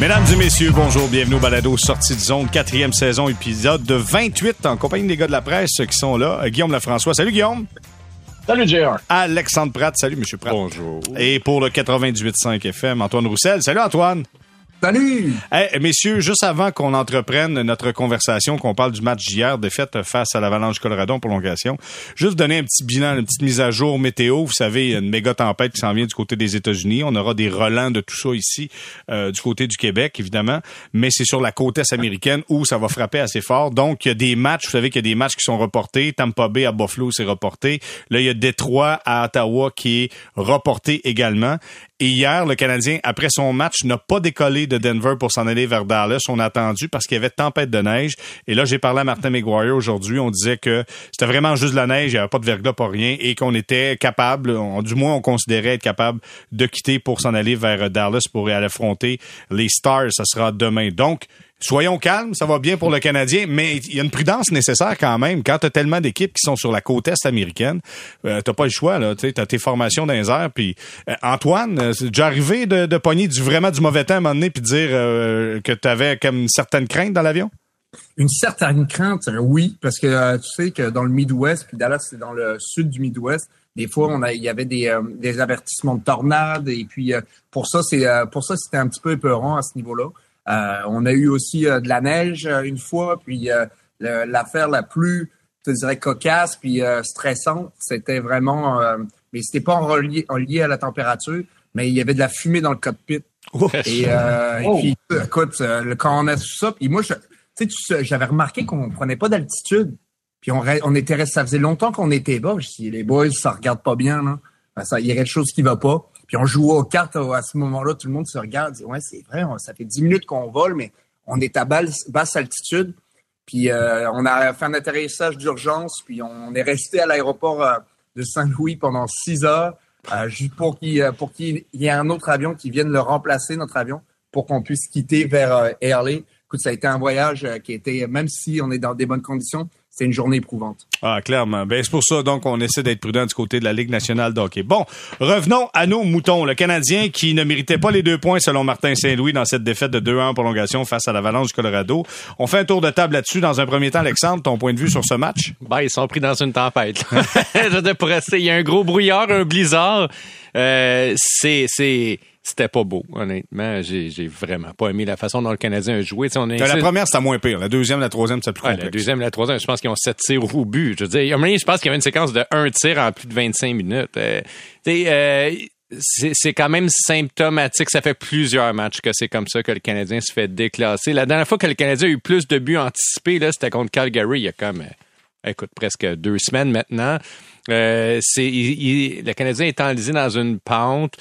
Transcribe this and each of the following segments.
Mesdames et messieurs, bonjour, bienvenue au Balado Sortie de zone, quatrième saison, épisode de 28 en compagnie des gars de la presse qui sont là. Euh, Guillaume Lafrançois, salut Guillaume. Salut JR. Alexandre Pratt, salut Monsieur Pratt. Bonjour. Et pour le 98.5 FM, Antoine Roussel, salut Antoine. Salut! Messieurs, juste avant qu'on entreprenne notre conversation, qu'on parle du match d'hier, défaite face à l'Avalanche Colorado en prolongation, juste donner un petit bilan, une petite mise à jour météo. Vous savez, il y a une méga tempête qui s'en vient du côté des États-Unis. On aura des relents de tout ça ici, euh, du côté du Québec, évidemment, mais c'est sur la côte est américaine où ça va frapper assez fort. Donc, il y a des matchs, vous savez qu'il y a des matchs qui sont reportés. Tampa Bay à Buffalo, c'est reporté. Là, il y a Détroit à Ottawa qui est reporté également. Hier, le Canadien, après son match, n'a pas décollé de Denver pour s'en aller vers Dallas. On a attendu parce qu'il y avait tempête de neige. Et là, j'ai parlé à Martin McGuire aujourd'hui. On disait que c'était vraiment juste de la neige, il n'y avait pas de verglas, pas rien, et qu'on était capable, du moins on considérait être capable de quitter pour s'en aller vers Dallas pour aller affronter les Stars. Ça sera demain. Donc, Soyons calmes, ça va bien pour le Canadien, mais il y a une prudence nécessaire quand même. Quand tu as tellement d'équipes qui sont sur la côte est américaine, euh, t'as pas le choix. là. Tu as tes formations dans les airs. Euh, Antoine, euh, c'est déjà arrivé de, de pogner du, vraiment du mauvais temps à un moment donné puis de dire euh, que tu avais comme une certaine crainte dans l'avion? Une certaine crainte, oui, parce que tu sais que dans le Midwest, puis Dallas, c'est dans le sud du Midwest, des fois, on il y avait des, avertissements de tornades, et puis pour ça, c'est pour ça, c'était un petit peu épeurant à ce niveau-là. Euh, on a eu aussi euh, de la neige euh, une fois, puis euh, l'affaire la plus, je te dirais, cocasse puis euh, stressante, c'était vraiment, euh, mais c'était pas en relié, en lié à la température, mais il y avait de la fumée dans le cockpit. Et, euh, Oh. et puis, écoute, euh, le- quand on a su ça, puis moi, je- tu sais, tu sais, j'avais remarqué qu'on prenait pas d'altitude. Puis on, on était resté, ça faisait longtemps qu'on était bas. Je dis, les boys, ça regarde pas bien, là. Ben, ça, il y a quelque chose qui va pas. Puis on jouait aux cartes euh, à ce moment-là, tout le monde se regarde, dit, ouais, c'est vrai, ça fait 10 minutes qu'on vole, mais on est à basse, altitude. Puis euh, on a fait un atterrissage d'urgence, puis on est resté à l'aéroport euh, de Saint-Louis pendant 6 heures, euh, juste pour qu'il y ait un autre avion qui vienne le remplacer, notre avion, pour qu'on puisse quitter vers Airley. Écoute, ça a été un voyage euh, qui était, même si on est dans des bonnes conditions, c'est une journée éprouvante. Ah, clairement. Ben, c'est pour ça, donc, on essaie d'être prudent du côté de la Ligue nationale de hockey. Bon, revenons à nos moutons. Le Canadien qui ne méritait pas les deux points selon Martin Saint-Louis dans cette défaite de 2-1 en prolongation face à l'Avalanche du Colorado. On fait un tour de table là-dessus. Dans un premier temps, Alexandre, ton point de vue sur ce match? Ben, ils sont pris dans une tempête. là. Je rester, il y a un gros brouillard, un blizzard. Euh, c'est, c'est, c'était pas beau, honnêtement. J'ai, j'ai vraiment pas aimé la façon dont le Canadien a joué. On a La première, c'était moins pire. La deuxième, la troisième, c'était plus complexe. la deuxième la troisième, je pense qu'ils ont sept tirs au but. Je veux dire, il y a un moment donné, je pense qu'il y avait une séquence de un tir en plus de 25 minutes. Euh, euh, c'est c'est quand même symptomatique. Ça fait plusieurs matchs que c'est comme ça que le Canadien se fait déclasser. La dernière fois que le Canadien a eu plus de buts anticipés, là, c'était contre Calgary il y a comme, euh, écoute, presque deux semaines maintenant. Euh, c'est, il- il- le Canadien est enlisé dans une pente.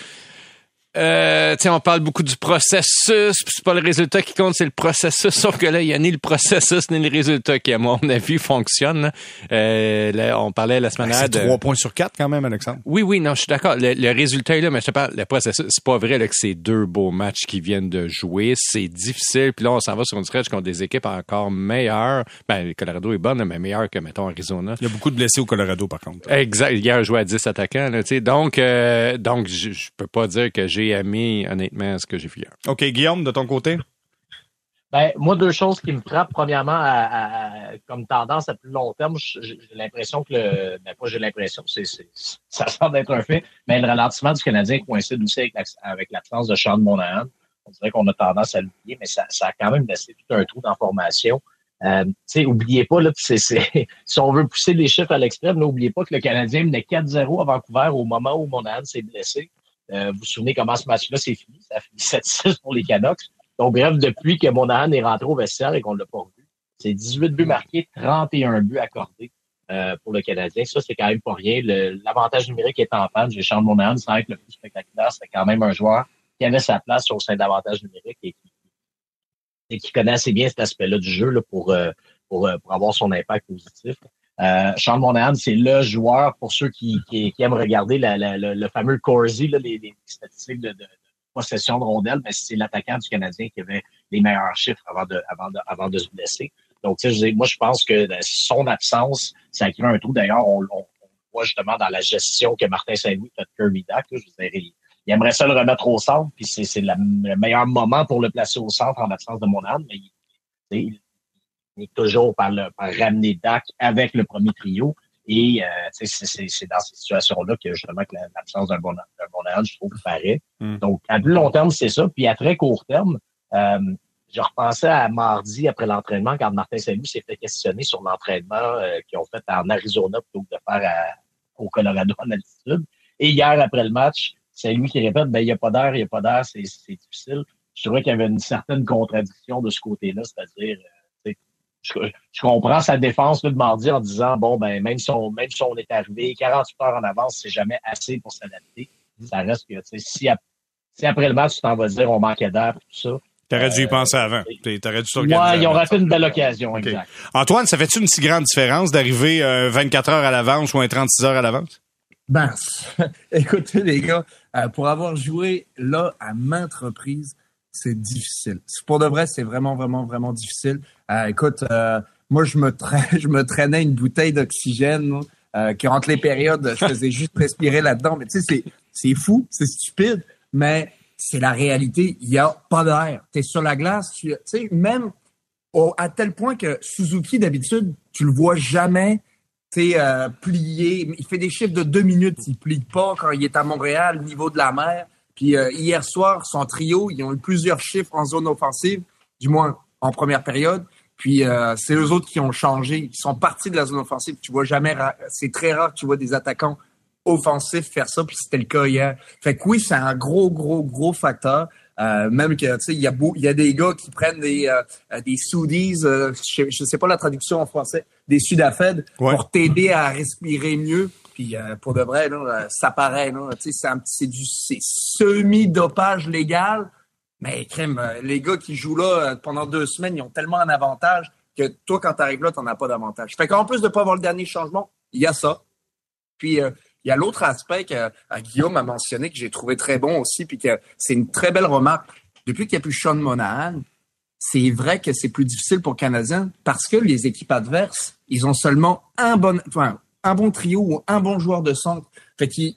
Euh, on parle beaucoup du processus, puis c'est pas le résultat qui compte, c'est le processus. Sauf que là, il y a ni le processus ni le résultat qui, à mon avis, fonctionne. là. Euh, là, on parlait la semaine C'est dernière de... trois points sur quatre quand même, Alexandre. Oui, oui, non, je suis d'accord. Le, le résultat est là, mais je te parle, le processus, c'est pas vrai là, que c'est deux beaux matchs qui viennent de jouer. C'est difficile. Puis là, on s'en va sur une stretch contre des équipes encore meilleures. Ben, le Colorado est bonne, mais meilleure que, mettons, Arizona. Il y a beaucoup de blessés au Colorado, par contre. Exact. Hier, je jouais à 10 attaquants. Là, donc, euh, donc je, je peux pas dire que j'ai aimé, honnêtement, ce que j'ai vu hier. OK, Guillaume, de ton côté? Ben, moi, deux choses qui me frappent. Premièrement, à, à- comme tendance à plus long terme, j'ai j'ai l'impression que le. Ben, pas j'ai l'impression, c'est, ça semble être un fait, mais le ralentissement du Canadien coïncide aussi avec, la- avec l'absence de Sean Monahan. On dirait qu'on a tendance à l'oublier, mais ça, ça a quand même laissé tout un trou d'information. Euh, tu sais, oubliez pas, là, si on veut pousser les chiffres à l'extrême, n'oubliez pas que le Canadien menait 4-0 à Vancouver au moment où Monahan s'est blessé. Euh, vous vous souvenez comment ce match-là s'est fini? Ça a fini 7-6 pour les Canucks. Donc, bref, depuis que Monahan est rentré au vestiaire et qu'on l'a pas revu, c'est 18 buts marqués, 31 buts accordés euh, pour le Canadien. Ça, c'est quand même pas rien. L'avantage numérique est en panne. J'ai Charles Monahan, sans être le plus spectaculaire, c'est quand même un joueur qui avait sa place au sein de l'avantage numérique et qui, et qui connaît assez bien cet aspect-là du jeu là, pour, euh, pour, euh, pour avoir son impact positif. Euh, Charles Monahan, c'est le joueur pour ceux qui, qui, qui aiment regarder la, la- le, fameux Corsi, là, les, les statistiques de, de, de possession de rondelles, mais c'est l'attaquant du Canadien qui avait les meilleurs chiffres avant de, avant de, avant de se blesser. Donc, tu sais, moi, je pense que euh, son absence, ça crée un trou. D'ailleurs, on, on, on voit justement dans la gestion que Martin Saint-Louis fait de Kirby Duck. là. Je il, il aimerait ça le remettre au centre, puis c'est le meilleur moment pour le placer au centre en absence de Monahan, mais il, est toujours par, le, par ramener Dak avec le premier trio. Et euh, c'est dans ces situations-là que justement que l'absence d'un bon, bon je trouve, paraît. Hmm. Donc, à plus long terme, c'est ça. Puis à très court terme, euh, je repensais à mardi après l'entraînement quand Martin Salut s'est fait questionner sur l'entraînement euh, qu'ils ont fait en Arizona plutôt que de faire au Colorado en altitude. Et hier, après le match, c'est lui qui répète, ben, il n'y a pas d'air, il n'y a pas d'air, c'est difficile. Je trouvais qu'il y avait une certaine contradiction de ce côté-là, c'est-à-dire, je, comprends sa défense de mardi en disant bon ben même si on même si on est arrivé 48 heures en avance, c'est jamais assez pour s'adapter. Ça reste que si, si après le match tu t'en vas dire on manquait d'air tout ça. T'aurais dû y penser euh, avant. T'aurais dû s'organiser. Ouais, ils ont raté une belle occasion, exact. Antoine, ça fait-tu une si grande différence d'arriver 24 euh, heures à l'avance ou un 36 heures à l'avance? Ben, écoutez les gars, euh, pour avoir joué là à maintes reprises, c'est difficile. Pour de vrai, c'est vraiment, vraiment, vraiment difficile. Euh, écoute, euh, moi, je me, traînais une bouteille d'oxygène euh, qui, entre les périodes, je faisais juste respirer là-dedans. Mais tu sais, c'est fou, c'est stupide, mais c'est la réalité. Il n'y a pas d'air. Tu es sur la glace, tu sais, même à tel point que Suzuki, d'habitude, tu le vois jamais tu plié. Il fait des chiffres de deux minutes. Il plie pas quand il est à Montréal, au niveau de la mer. Puis euh, hier soir, son trio, ils ont eu plusieurs chiffres en zone offensive, du moins en première période. Puis euh, c'est eux autres qui ont changé, qui sont partis de la zone offensive. Tu vois jamais, c'est très rare que tu vois des attaquants offensifs faire ça. Puis c'était le cas hier. Fait que oui, c'est un gros, gros, gros facteur. Euh, même que tu sais, il y a il y a des gars qui prennent des euh, des soudis, je, je sais pas la traduction en français, des sudafed pour t'aider à respirer mieux. Puis euh, pour de vrai, là, euh, ça paraît, c'est du semi-dopage légal. Mais crème, euh, les gars qui jouent là pendant deux semaines, ils ont tellement un avantage que toi, quand tu arrives là, tu n'en as pas d'avantage. Fait qu'en plus de pas avoir le dernier changement, il y a ça. Puis il y a l'autre aspect que Guillaume a mentionné que j'ai trouvé très bon aussi, puis que c'est une très belle remarque. Depuis qu'il n'y a plus Sean Monahan, c'est vrai que c'est plus difficile pour Canadiens parce que les équipes adverses, ils ont seulement un bon, un bon trio ou un bon joueur de centre. Fait qu'ils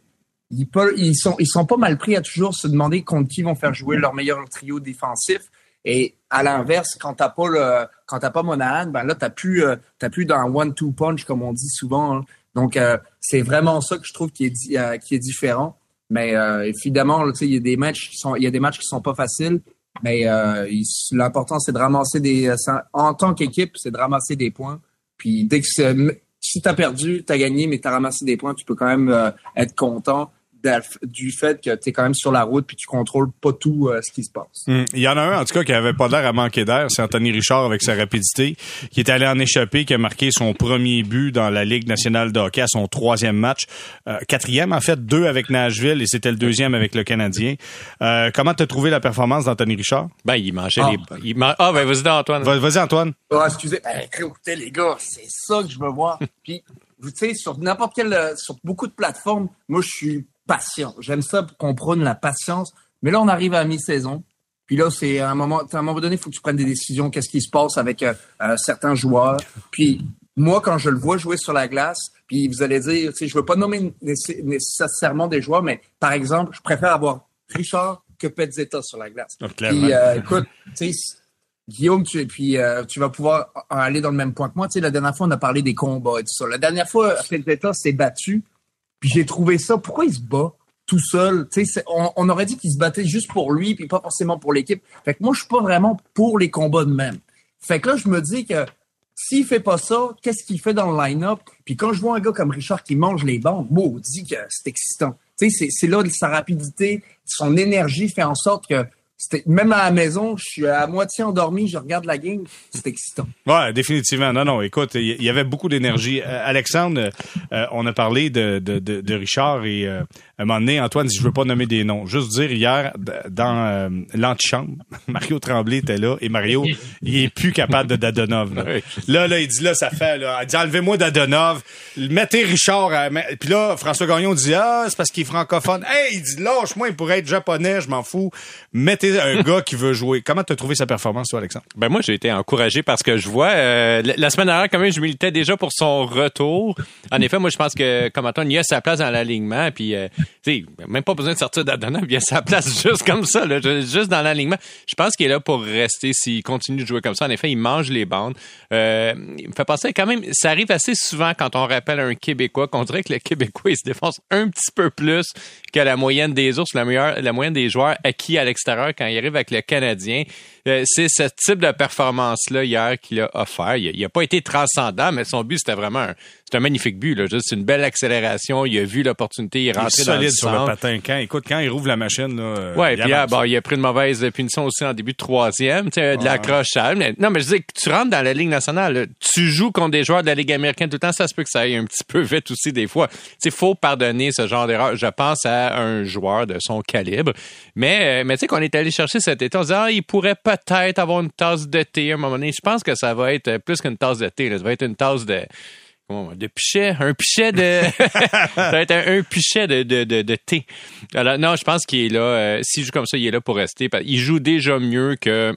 ils, ils, sont, ils sont pas mal pris à toujours se demander contre qui vont faire jouer leur meilleur trio défensif. Et à l'inverse, quand t'as pas le, quand t'as pas Monahan, ben là t'as plus, euh, t'as plus dans one-two punch comme on dit souvent. Hein. Donc euh, c'est vraiment ça que je trouve qui est, euh, qui est différent. Mais évidemment, il y a des matchs qui sont, y a des matchs qui sont pas faciles. Mais l'important c'est de ramasser des, en tant qu'équipe, c'est de ramasser des points. Puis dès que si tu as perdu, tu as gagné, mais tu as ramassé des points, tu peux quand même euh, être content du fait que tu es quand même sur la route puis tu contrôles pas tout euh, ce qui se passe. Hmm. Il y en a un en tout cas qui avait pas l'air à manquer d'air, c'est Anthony Richard avec sa rapidité, qui est allé en échapper, qui a marqué son premier but dans la Ligue nationale de hockey à son troisième match, euh, quatrième en fait, deux avec Nashville et c'était le deuxième avec le Canadien. Euh, comment t'as trouvé la performance d'Anthony Richard? Ben il mangeait les, ah. il ah ben vas-y Antoine. Vas-y Antoine. Oh, excusez, ben, écoutez les gars, c'est ça que je veux voir. puis vous savez sur n'importe quelle, sur beaucoup de plateformes, moi je suis patient. J'aime ça qu'on prône la patience. Mais là, on arrive à mi-saison. Puis là, c'est à un moment, à un moment donné, il faut que tu prennes des décisions. Qu'est-ce qui se passe avec euh, euh, certains joueurs? Puis moi, quand je le vois jouer sur la glace, puis vous allez dire, je veux pas nommer nécessairement des joueurs, mais par exemple, je préfère avoir Richard que Petzetta sur la glace. Ah, puis euh, écoute, Guillaume, tu, puis, tu vas pouvoir aller dans le même point que moi. Tu sais, la dernière fois, on a parlé des combats et tout ça. La dernière fois, Petzetta s'est battu puis j'ai trouvé ça. Pourquoi il se bat tout seul? On, on aurait dit qu'il se battait juste pour lui, puis pas forcément pour l'équipe. Fait que moi, je suis pas vraiment pour les combats de même. Fait que là, je me dis que s'il fait pas ça, qu'est-ce qu'il fait dans le line-up? Puis quand je vois un gars comme Richard qui mange les bandes, dit que c'est excitant. C'est là sa rapidité, son énergie fait en sorte que même à la maison, je suis à moitié endormi, je regarde la game, c'est excitant. Ouais, définitivement. Non, non, écoute, il y avait beaucoup d'énergie. Euh, Alexandre, euh, on a parlé de, de, de, Richard et euh, à un moment donné, Antoine dit, je veux pas nommer des noms. Juste dire, hier, dans l'antichambre, Mario Tremblay était là et Mario, il est plus capable de Dadonov. Là. là, il dit, là, ça fait, là, il dit, enlevez-moi Dadonov, mettez Richard. Puis là, François Gagnon dit, ah, c'est parce qu'il est francophone. Hey, il dit, lâche-moi, il pourrait être japonais, je m'en fous. Mettez un gars qui veut jouer. Comment t'as trouvé sa performance, toi, Alexandre? Ben moi, j'ai été encouragé parce que je vois euh, la semaine dernière, quand même, je militais déjà pour son retour. En effet, moi, je pense que comme Antoine, il a sa place dans l'alignement, puis euh, tu même pas besoin de sortir d'Adana, il a sa place juste comme ça, juste dans l'alignement. Je pense qu'il est là pour rester s'il continue de jouer comme ça. En effet, il mange les bandes. Euh, il me fait penser quand même, ça arrive assez souvent quand on rappelle un Québécois qu'on dirait que le Québécois il se défonce un petit peu plus que la moyenne des ours, la meilleure, la moyenne des joueurs acquis à l'extérieur quand il arrive avec le Canadien. Euh, c'est ce type de performance-là hier qu'il a offert. Il n'a pas été transcendant, mais son but, c'était vraiment un, c'est un magnifique but. Là. Juste une belle accélération. Il a vu l'opportunité. Il est rentré dans le sur le patin. Quand, écoute, quand il rouvre la machine, là, euh, ouais, puis ah, bon, il a pris une mauvaise punition aussi en début de troisième. Tu sais, de l'accrochage. non, mais je dis que tu rentres dans la Ligue nationale. tu joues contre des joueurs de la Ligue américaine tout le temps. Ça se peut que ça aille un petit peu vite aussi des fois. Il faut pardonner ce genre d'erreur. Je pense à un joueur de son calibre. Mais, euh, mais tu sais qu'on est allé chercher cet été. On se dit, ah, il pourrait peut-être avoir une tasse de thé à un moment donné. Je pense que ça va être plus qu'une tasse de thé. Ça va être une tasse de de pichet, un pichet de, ça va être un, pichet de, de, de, thé. Alors, non, je pense qu'il est là. Euh, S'il joue comme ça, il est là pour rester. Il joue déjà mieux que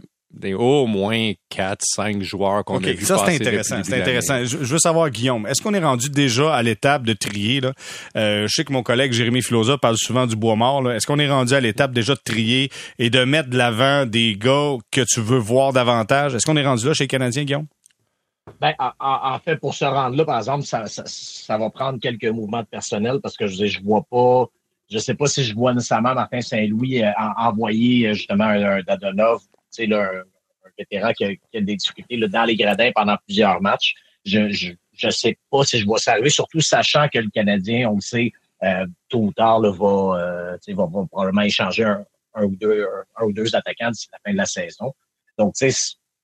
au moins 4, 5 joueurs qu'on a vu Ça, c'est intéressant. C'est intéressant. Je, veux savoir, Guillaume, est-ce qu'on est rendu déjà à l'étape de trier? Là? Euh, je sais que mon collègue Jérémy Filosa parle souvent du bois mort. Est-ce qu'on est rendu à l'étape déjà de trier et de mettre de l'avant des gars que tu veux voir davantage? Est-ce qu'on est rendu là chez les Canadiens, Guillaume? Ben, en, fait, pour se rendre là, par exemple, ça, ça, va prendre quelques mouvements de personnel parce que je je vois pas, je sais pas si je vois nécessairement Martin Saint-Louis euh, envoyer euh, justement un, Dadonov, tu sais, un, vétéran qui a, des difficultés là, dans les gradins pendant plusieurs matchs. Je, je, je sais pas si je vois ça arriver, surtout sachant que le Canadien, on le sait, euh, tôt ou tard, là, va, euh, va, va, probablement échanger un, un, ou deux, un, ou deux attaquants d'ici la fin de la saison. Donc,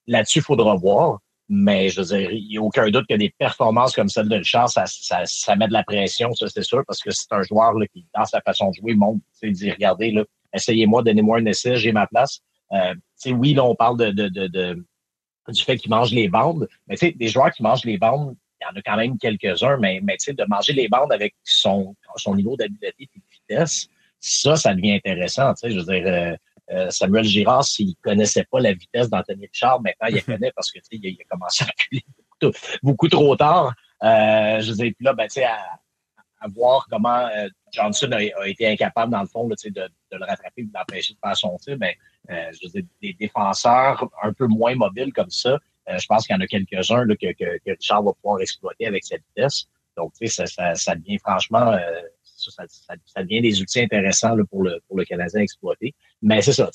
là-dessus, il faudra voir. Mais je veux dire, il n'y a aucun doute que des performances comme celle de Richard, ça, ça, ça met de la pression, ça c'est sûr, parce que c'est un joueur là, qui, dans sa façon de jouer, montre, dit regardez, là, essayez-moi, donnez-moi un essai, j'ai ma place. Euh, oui, là, on parle de, de, de, de du fait qu'il mange les bandes, mais tu sais, des joueurs qui mangent les bandes, il y en a quand même quelques-uns, mais, mais tu sais, de manger les bandes avec son, son niveau d'habileté et de vitesse, ça, ça devient intéressant. Tu sais, je veux dire, euh, euh, Samuel Girard, s'il connaissait pas la vitesse d'Anthony Richard, maintenant il la connaît parce que il a, il a commencé à reculer beaucoup, trop tard. Euh, je veux là, ben, à, à voir comment euh, Johnson a, été incapable, dans le fond, de, de, le rattraper ou de l'empêcher de faire son tir, mais euh, je veux dire, des défenseurs un peu moins mobiles comme ça, je pense qu'il y en a quelques-uns que, que, que, Richard va pouvoir exploiter avec cette vitesse. Donc, tu sais, ça, ça, ça devient franchement ça, ça, devient des outils intéressants là, pour, le, pour le Canadien à exploiter. Mais c'est ça,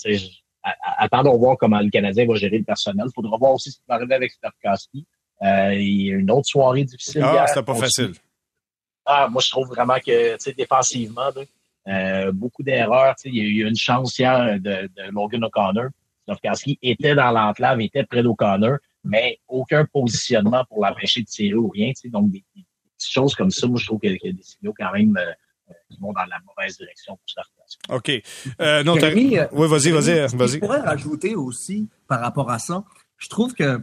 attendons voir comment le Canadien va gérer le personnel. Il faudra voir aussi ce qui va arriver avec Stavkowski. Euh, il y a une autre soirée difficile. Ah, c'était pas facile. Ah, moi, je trouve vraiment que, tu sais, défensivement, euh, beaucoup d'erreurs. Il y a eu une chance hier de, de Logan O'Connor. Stavkowski était dans l'enclave, était près d'O'Connor, mais aucun positionnement pour l'empêcher de tirer ou rien. Donc, des, des, petites choses comme ça, moi, je trouve qu'il y a des signaux quand même euh, qui vont dans la mauvaise direction pour certains. OK. Euh, non, euh, oui, vas-y, vas-y. Vas je pourrais rajouter aussi par rapport à ça, je trouve que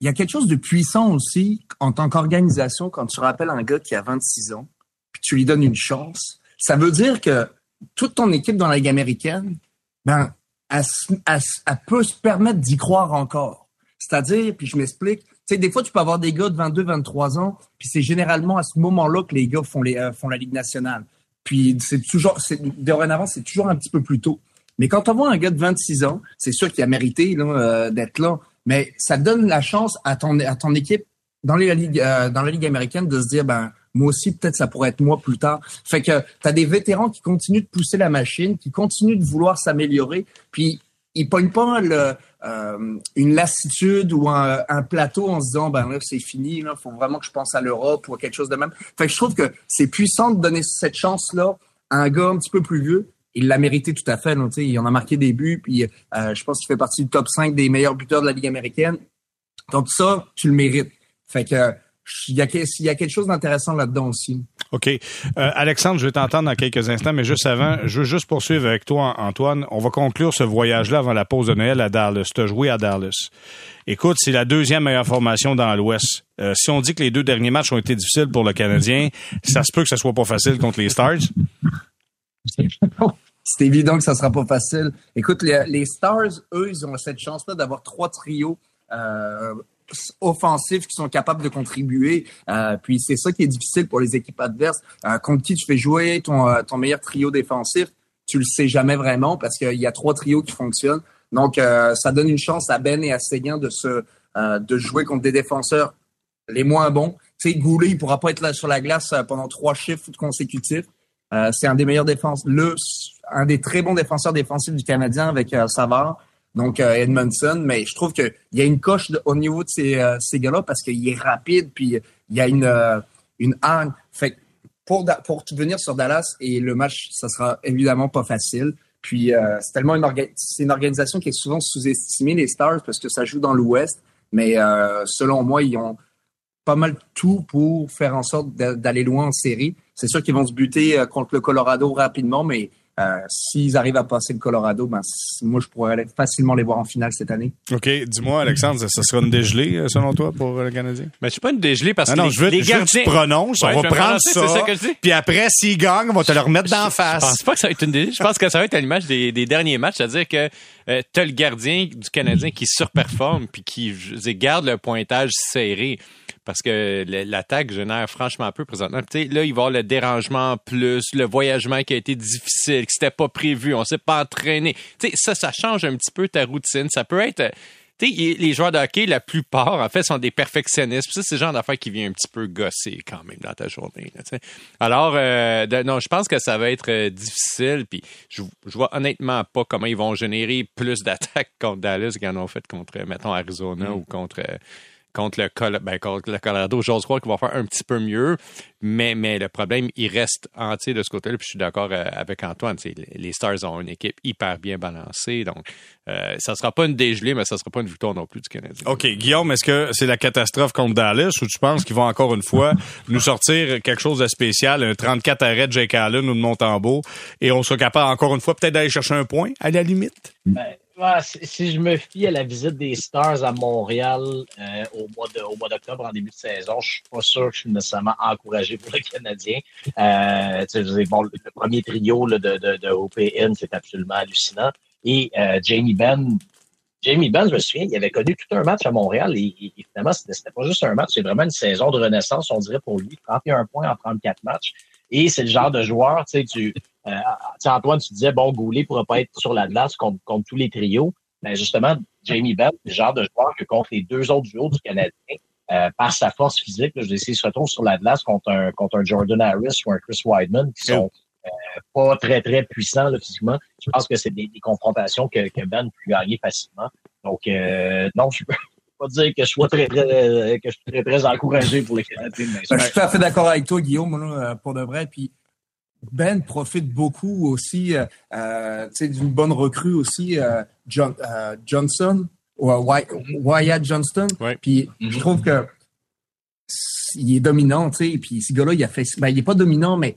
il y a quelque chose de puissant aussi en tant qu'organisation quand tu rappelles un gars qui a 26 ans, puis tu lui donnes une chance. Ça veut dire que toute ton équipe dans la Ligue américaine, ben, elle, elle peut se permettre d'y croire encore. C'est-à-dire, puis je m'explique, sais, des fois, tu peux avoir des gars de 22, 23 ans, puis c'est généralement à ce moment-là que les gars euh, font la Ligue nationale. Puis c'est toujours, c'est, dorénavant, c'est toujours un petit peu plus tôt. Mais quand on voit un gars de 26 ans, c'est sûr qu'il a mérité euh, d'être là, mais ça donne la chance à ton, équipe dans euh, dans la ligue américaine de se dire, ben moi aussi peut-être ça pourrait être moi plus tard. Fait que tu as des vétérans qui continuent de pousser la machine, qui continuent de vouloir s'améliorer, puis ils pognent pas le, euh, une lassitude ou un, plateau en se disant ben là c'est fini il faut vraiment que je pense à l'Europe ou à quelque chose de même. Fait que je trouve que c'est puissant de donner cette chance là à un gars un petit peu plus vieux. Il l'a mérité tout à fait donc, il en a marqué des buts puis euh, je pense qu'il fait partie du top 5 des meilleurs buteurs de la Ligue américaine. Donc ça tu le mérites. Fait que il y a, il y a quelque chose d'intéressant là-dedans aussi. OK. Euh, Alexandre, je vais t'entendre dans quelques instants, mais juste avant, je veux juste poursuivre avec toi, Antoine. On va conclure ce voyage-là avant la pause de Noël à Dallas. Tu as joué à Dallas. Écoute, c'est la deuxième meilleure formation dans l'Ouest. Euh, si on dit que les deux derniers matchs ont été difficiles pour le Canadien, ça se peut que ce soit pas facile contre les Stars? c'est évident que ça sera pas facile. Écoute, les, les Stars, eux, ils ont cette chance-là d'avoir trois trios euh, offensifs qui sont capables de contribuer. Euh, puis c'est ça qui est difficile pour les équipes adverses. Euh, contre qui tu fais jouer ton, euh, ton meilleur trio défensif, tu le sais jamais vraiment parce qu'il y a trois trios qui fonctionnent. Donc, euh, ça donne une chance à Ben et à Seigneur de se de jouer contre des défenseurs les moins bons. Tu Goulet, il pourra pas être là sur la glace pendant trois chiffres consécutifs. c'est un des meilleurs défenseurs, le un des très bons défenseurs défensifs du Canadien avec Savard donc euh, Edmondson, mais je trouve qu'il y a une coche au niveau de ces, euh, ces gars-là parce qu'il est rapide, puis il y a une, euh, une. Fait pour, pour venir sur Dallas, et le match, ça sera évidemment pas facile. Puis c'est tellement une, c'est une organisation qui est souvent sous-estimée, les Stars, parce que ça joue dans l'Ouest. Mais selon moi, ils ont pas mal tout pour faire en sorte d'aller loin en série. C'est sûr qu'ils vont se buter contre le Colorado rapidement, mais euh, s'ils arrivent à passer le Colorado, ben, moi, je pourrais aller facilement les voir en finale cette année. OK. Dis-moi, Alexandre, ça sera une dégelée, euh, selon toi, pour le Canadien? Mais je suis pas une dégelée parce ah que non, les, je veux, les je veux que tu prononces. on va prendre ça. ça que je dis. Puis après, s'ils gagnent, on va te le remettre d'en face. Je pense pas que ça va être une dégelée. Je pense que ça va être à l'image des, des derniers matchs. C'est-à-dire que euh, tu as le gardien du Canadien qui surperforme puis qui garde le pointage serré parce que l'attaque génère franchement peu présentement. là, il va y avoir le dérangement plus, le voyagement qui a été difficile, qui s'était pas prévu, on s'est pas entraîné. sais, ça, ça change un petit peu ta routine. Ça peut être les joueurs de hockey, la plupart, en fait, sont des perfectionnistes. ça, c'est le genre d'affaire qui vient un petit peu gosser quand même dans ta journée. Alors, euh, non, je pense que ça va être euh, difficile. Puis je, je vois honnêtement pas comment ils vont générer plus d'attaques contre Dallas qu'ils en ont fait contre, mettons, Arizona mm. ou contre euh, contre le, ben, contre le Colorado. J'ose croire qu'il va faire un petit peu mieux, mais, mais le problème, il reste entier de ce côté-là. Puis je suis d'accord euh, avec Antoine. Les Stars ont une équipe hyper bien balancée. Donc, euh, ça sera pas une dégelée, mais ça sera pas une victoire non plus du Canadien. OK. Guillaume, est-ce que c'est la catastrophe contre Dallas ou tu penses qu'ils vont encore une fois nous sortir quelque chose de spécial, un 34 arrêts de Jake Allen ou de Montembeau, et on sera capable encore une fois peut-être d'aller chercher un point à la limite? Ben, si je me fie à la visite des Stars à Montréal euh, au mois d'octobre en début de saison, je suis pas sûr que je suis nécessairement encouragé pour le Canadien. Euh, le premier trio de, OPN, c'est absolument hallucinant. Et euh, Jamie Benn, Jamie Benn, je me souviens, il avait connu tout un match à Montréal et, et finalement, c'était pas juste un match, c'est vraiment une saison de renaissance, on dirait pour lui, 31 points en 34 matchs. Et c'est le genre de joueur, tu sais, tu Antoine, tu disais, bon, Goulet pourra pas être sur la glace contre, tous les trios. Mais justement, Jamie Bell, le genre de joueur que contre les deux autres duos du Canadien, euh, par sa force physique, là, je sais, il se retrouve sur la glace contre un, contre un Jordan Harris ou un Chris Wideman qui sont euh, pas très, très puissants là, physiquement. Je pense que c'est des, confrontations que, que Ben peut gagner facilement. Donc, euh, non, je peux pas dire que je sois très, très, que je suis très, très encouragé pour les Canadiens. Ben, je suis tout à fait d'accord avec toi, Guillaume, pour de vrai. Puis, ben profite beaucoup aussi euh, euh d'une bonne recrue aussi, euh, John, euh, Johnson, ou Wyatt Johnston. Puis je trouve que il est dominant, tu sais. Puis ce gars-là, il a fait, ben, il est pas dominant, mais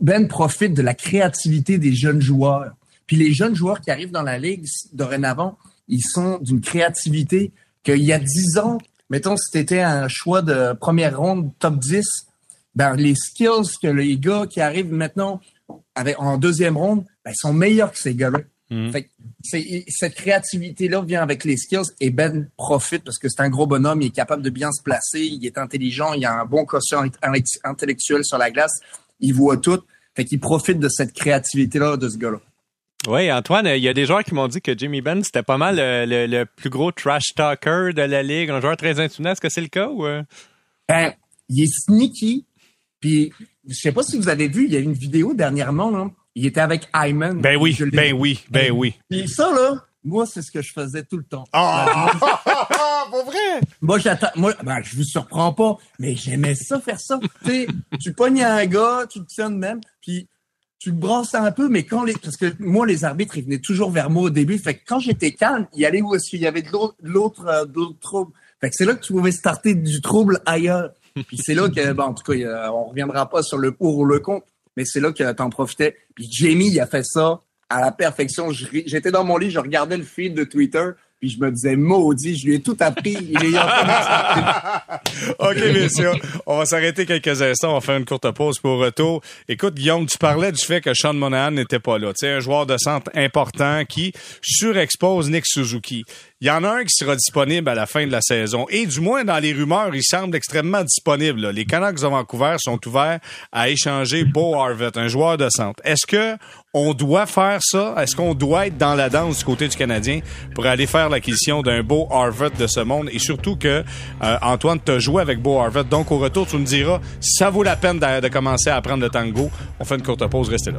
Ben profite de la créativité des jeunes joueurs. Puis les jeunes joueurs qui arrivent dans la ligue dorénavant, ils sont d'une créativité qu'il y a dix ans, mettons, si c'était un choix de première ronde top 10, ben, les skills que les gars qui arrivent maintenant avec, en deuxième ronde, ben, sont meilleurs que ces gars-là. Mhm. cette créativité-là vient avec les skills et Ben profite parce que c'est un gros bonhomme, il est capable de bien se placer, il est intelligent, il a un bon quotient intellectuel sur la glace, il voit tout. Fait qu'il profite de cette créativité-là de ce gars-là. Oui, Antoine, il y a des joueurs qui m'ont dit que Jimmy Ben, c'était pas mal le, plus gros trash talker de la ligue, un joueur très intimidant. Est-ce que c'est le cas ou? Euh? Ben, il est sneaky, puis, je sais pas si vous avez vu, il y a une vidéo dernièrement, là. Il était avec Ayman. Ben oui, ben oui, ben oui. Puis ça, là, moi, c'est ce que je faisais tout le temps. Ah! pas vrai? Moi, j'attends, moi, ben, je vous surprends pas, mais j'aimais ça, faire ça. tu sais, tu pognes un gars, tu te tiens de même, puis tu le brasses un peu, mais quand les, parce que moi, les arbitres, ils venaient toujours vers moi au début. Fait que quand j'étais calme, il allait où est-ce qu'il y avait de l'autre, l'autre, euh, d'autres troubles. Fait que c'est là que tu pouvais starter du trouble ailleurs. Puis c'est là que, bon, en tout cas, on reviendra pas sur le pour ou le contre, mais c'est là que t'en profitais. Puis Jamie, il a fait ça à la perfection. J'étais dans mon lit, je regardais le feed de Twitter. Puis je me disais, maudit, je lui ai tout appris. Il est OK, messieurs, on va s'arrêter quelques instants. On va faire une courte pause pour retour. Écoute, Guillaume, tu parlais du fait que Sean Monahan n'était pas là. Tu sais, un joueur de centre important qui surexpose Nick Suzuki. Il y en a un qui sera disponible à la fin de la saison. Et du moins, dans les rumeurs, il semble extrêmement disponible. Les Canucks de Vancouver sont ouverts à échanger Beau Harvett, un joueur de centre. Est-ce que on doit faire ça? Est-ce qu'on doit être dans la danse du côté du Canadien pour aller faire l'acquisition d'un Beau Harvett de ce monde? Et surtout que euh, Antoine t'a joué avec Beau Harvett. Donc, au retour, tu me diras si ça vaut la peine de, de commencer à apprendre le tango. On fait une courte pause. Restez là.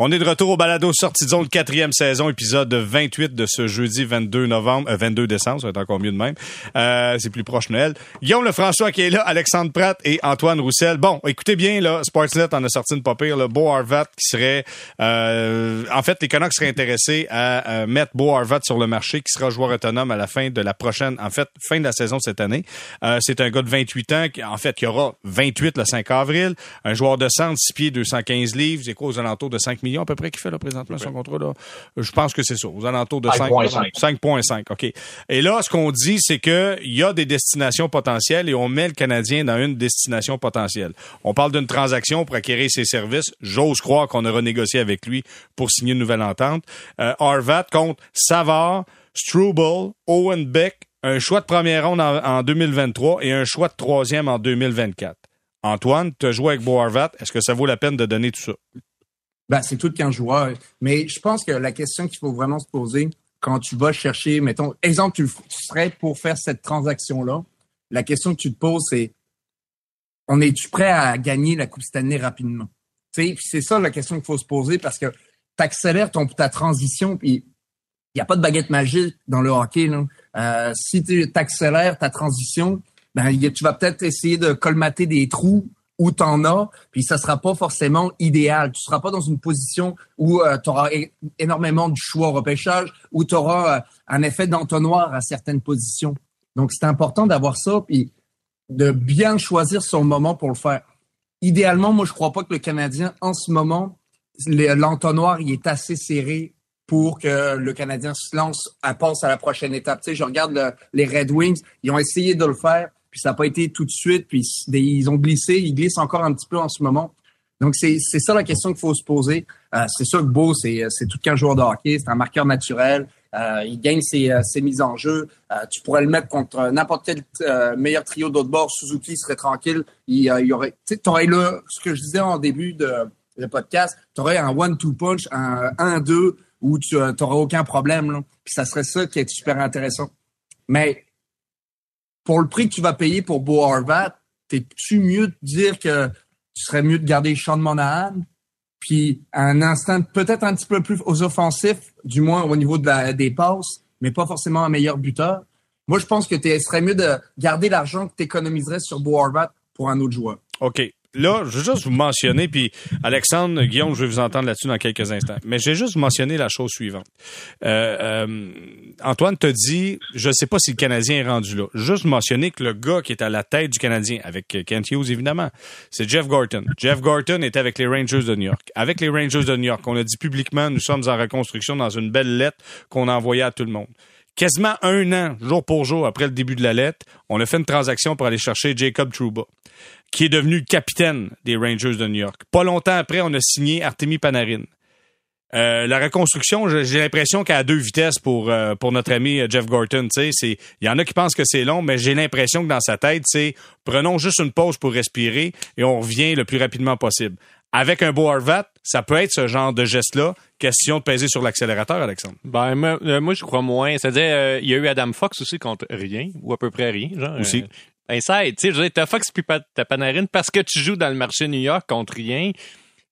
On est de retour au balado sortie de zone quatrième saison, épisode 28 de ce jeudi 22 novembre, euh, 22 décembre, ça va être encore mieux de même. Euh, c'est plus proche Noël. Guillaume Lefrançois qui est là, Alexandre Pratt et Antoine Roussel. Bon, écoutez bien, là, Sportsnet en a sorti une pas pire, Beau Harvat qui serait, euh, en fait, les Canucks seraient intéressés à euh, mettre Beau Harvat sur le marché, qui sera joueur autonome à la fin de la prochaine, en fait, fin de la saison cette année. Euh, c'est un gars de 28 ans, qui, en fait, qui aura 28 le 5 avril, un joueur de centre, 6 pieds, 215 livres, c'est quoi aux alentours de 5 millions à peu près qu'il fait là présentement son contrat là. Je pense que c'est ça, aux alentours de 5.5. 5.5, OK. Et là, ce qu'on dit, c'est que il y a des destinations potentielles et on met le Canadien dans une destination potentielle. On parle d'une transaction pour acquérir ses services. J'ose croire qu'on aura négocié avec lui pour signer une nouvelle entente. Euh, Arvat contre Savard, Struble, Owen Beck, un choix de première ronde en, en 2023 et un choix de troisième en 2024. Antoine, tu as joué avec Beau Harvat. Est-ce que ça vaut la peine de donner tout ça? Ben, c'est tout qu'un joueur. Mais je pense que la question qu'il faut vraiment se poser quand tu vas chercher, mettons, exemple, tu, serais pour faire cette transaction-là, la question que tu te poses, c'est on est-tu prêt à gagner la Coupe Stanley rapidement? C'est ça la question qu'il faut se poser parce que tu accélères ton, ta transition, puis il n'y a pas de baguette magique dans le hockey. Là. Euh, si tu accélères ta transition, ben, tu vas peut-être essayer de colmater des trous où tu en as, puis ça sera pas forcément idéal. Tu seras pas dans une position où euh, tu auras énormément de choix au repêchage, où tu auras euh, un effet d'entonnoir à certaines positions. Donc, c'est important d'avoir ça, puis de bien choisir son moment pour le faire. Idéalement, moi, je crois pas que le Canadien, en ce moment, l'entonnoir, il est assez serré pour que le Canadien se lance, à passe à la prochaine étape. Tu sais, je regarde le, les Red Wings, ils ont essayé de le faire, puis ça n'a pas été tout de suite, puis ils ont glissé, ils glissent encore un petit peu en ce moment. Donc, c'est ça la question qu'il faut se poser. Euh, c'est sûr que Beau, c'est tout qu'un joueur de hockey, c'est un marqueur naturel. Euh, il gagne ses, ses, mises en jeu. Euh, tu pourrais le mettre contre n'importe quel euh, meilleur trio d'autre bord. Suzuki serait tranquille. Il, il aurait, tu aurais là, ce que je disais en début de le podcast, tu aurais un one-two punch, un 1-2 où tu n'auras aucun problème. Là. Puis ça serait ça qui est super intéressant. Mais pour le prix que tu vas payer pour Beau Harvat, t'es-tu mieux de dire que tu serais mieux de garder Sean Monahan, puis un instant peut-être un petit peu plus aux offensifs, du moins au niveau des passes, mais pas forcément un meilleur buteur. Moi, je pense que tu serait mieux de garder l'argent que tu économiserais sur Beau Harvat pour un autre joueur. OK là, je veux juste vous mentionner, puis Alexandre, Guillaume, je vais vous entendre là-dessus dans quelques instants. Mais j'ai juste mentionné la chose suivante. Euh, euh, Antoine te dit, je ne sais pas si le Canadien est rendu là. Juste mentionner que le gars qui est à la tête du Canadien, avec Kent Hughes évidemment, c'est Jeff Gorton. Jeff Gorton était avec les Rangers de New York. Avec les Rangers de New York, on a dit publiquement, nous sommes en reconstruction dans une belle lettre qu'on a envoyée à tout le monde quasiment un an, jour pour jour, après le début de la lettre, on a fait une transaction pour aller chercher Jacob Trouba qui est devenu le capitaine des Rangers de New York. Pas longtemps après, on a signé Artemi Panarin. Euh, la reconstruction, j'ai l'impression qu'à deux vitesses pour euh, pour notre ami euh, Jeff Gorton. Il y en a qui pensent que c'est long, mais j'ai l'impression que dans sa tête, c'est prenons juste une pause pour respirer et on revient le plus rapidement possible. Avec un beau Harvat, ça peut être ce genre de geste-là. Question de peser sur l'accélérateur, Alexandre. Ben moi, moi, je crois moins. C'est-à-dire, il y a eu Adam Fox aussi contre rien ou à peu près rien. Genre, aussi. Inside, tu sais, t'as Fox puis ta Panarin parce que tu joues dans le marché New York contre rien.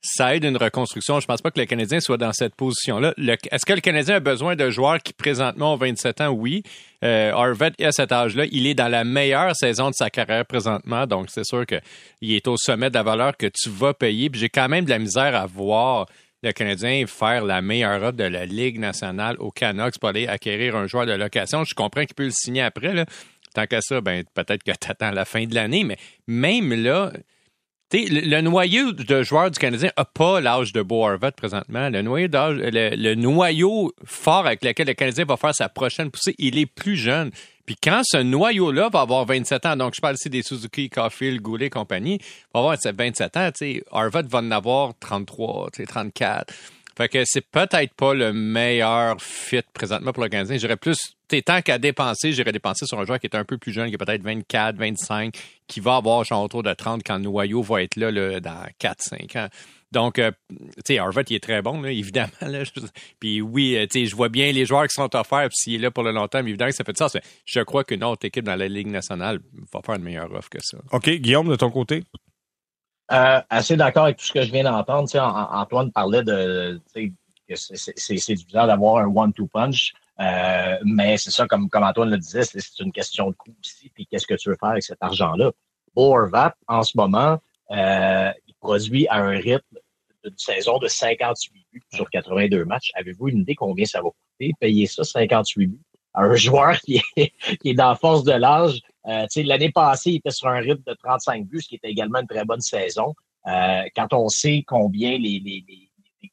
Ça aide une reconstruction. Je pense pas que le Canadien soit dans cette position-là. Est-ce que le Canadien a besoin de joueurs qui présentement ont 27 ans? Oui. Euh, Harvard, à cet âge-là, il est dans la meilleure saison de sa carrière présentement. Donc, c'est sûr qu'il est au sommet de la valeur que tu vas payer. Puis j'ai quand même de la misère à voir le Canadien faire la meilleure offre de la Ligue nationale au Canucks pour aller acquérir un joueur de location. Je comprends qu'il peut le signer après, là, tant qu'à ça, ben, peut-être que tu attends la fin de l'année, mais même là, le, noyau de joueurs du Canadien n'a pas l'âge de Harvard présentement. Le noyau, le, le, fort avec lequel le Canadien va faire sa prochaine poussée, il est plus jeune. Puis quand ce noyau-là va avoir 27 ans, donc je parle ici des Suzuki, Caulfield, Goulet et compagnie, va avoir 27 ans, Harvard va en avoir 33, 34. Fait que c'est peut-être pas le meilleur fit présentement pour le Canadien. J'irais plus, tant qu'à dépenser, j'irais dépenser sur un joueur qui est un peu plus jeune, qui est peut-être 24, 25, qui va avoir genre autour de 30 quand le noyau va être là, dans 4, 5 ans. Donc, euh, tu sais, Harvard, il est très bon, évidemment. Puis oui, euh, tu sais, je vois bien les joueurs qui sont offerts, puis s'il est là pour le long terme, évidemment que ça fait de ça. Je crois qu'une autre équipe dans la Ligue nationale va faire une meilleure offre que ça. OK. Guillaume, de ton côté? Euh, assez d'accord avec tout ce que je viens d'entendre. Antoine parlait de que c'est bizarre d'avoir un one-two punch. Euh, mais c'est ça, comme, comme Antoine le disait, c'est une question de coût aussi. Puis qu'est-ce que tu veux faire avec cet argent-là? Orvat, en ce moment, euh, il produit à un rythme d'une saison de 58 buts sur 82 matchs. Avez-vous une idée combien ça va coûter? Payer ça, 58 buts, à un joueur qui est, qui est dans la force de l'âge, euh, L'année passée, il était sur un rythme de 35 buts, ce qui était également une très bonne saison. Euh, quand on sait combien les, les, les,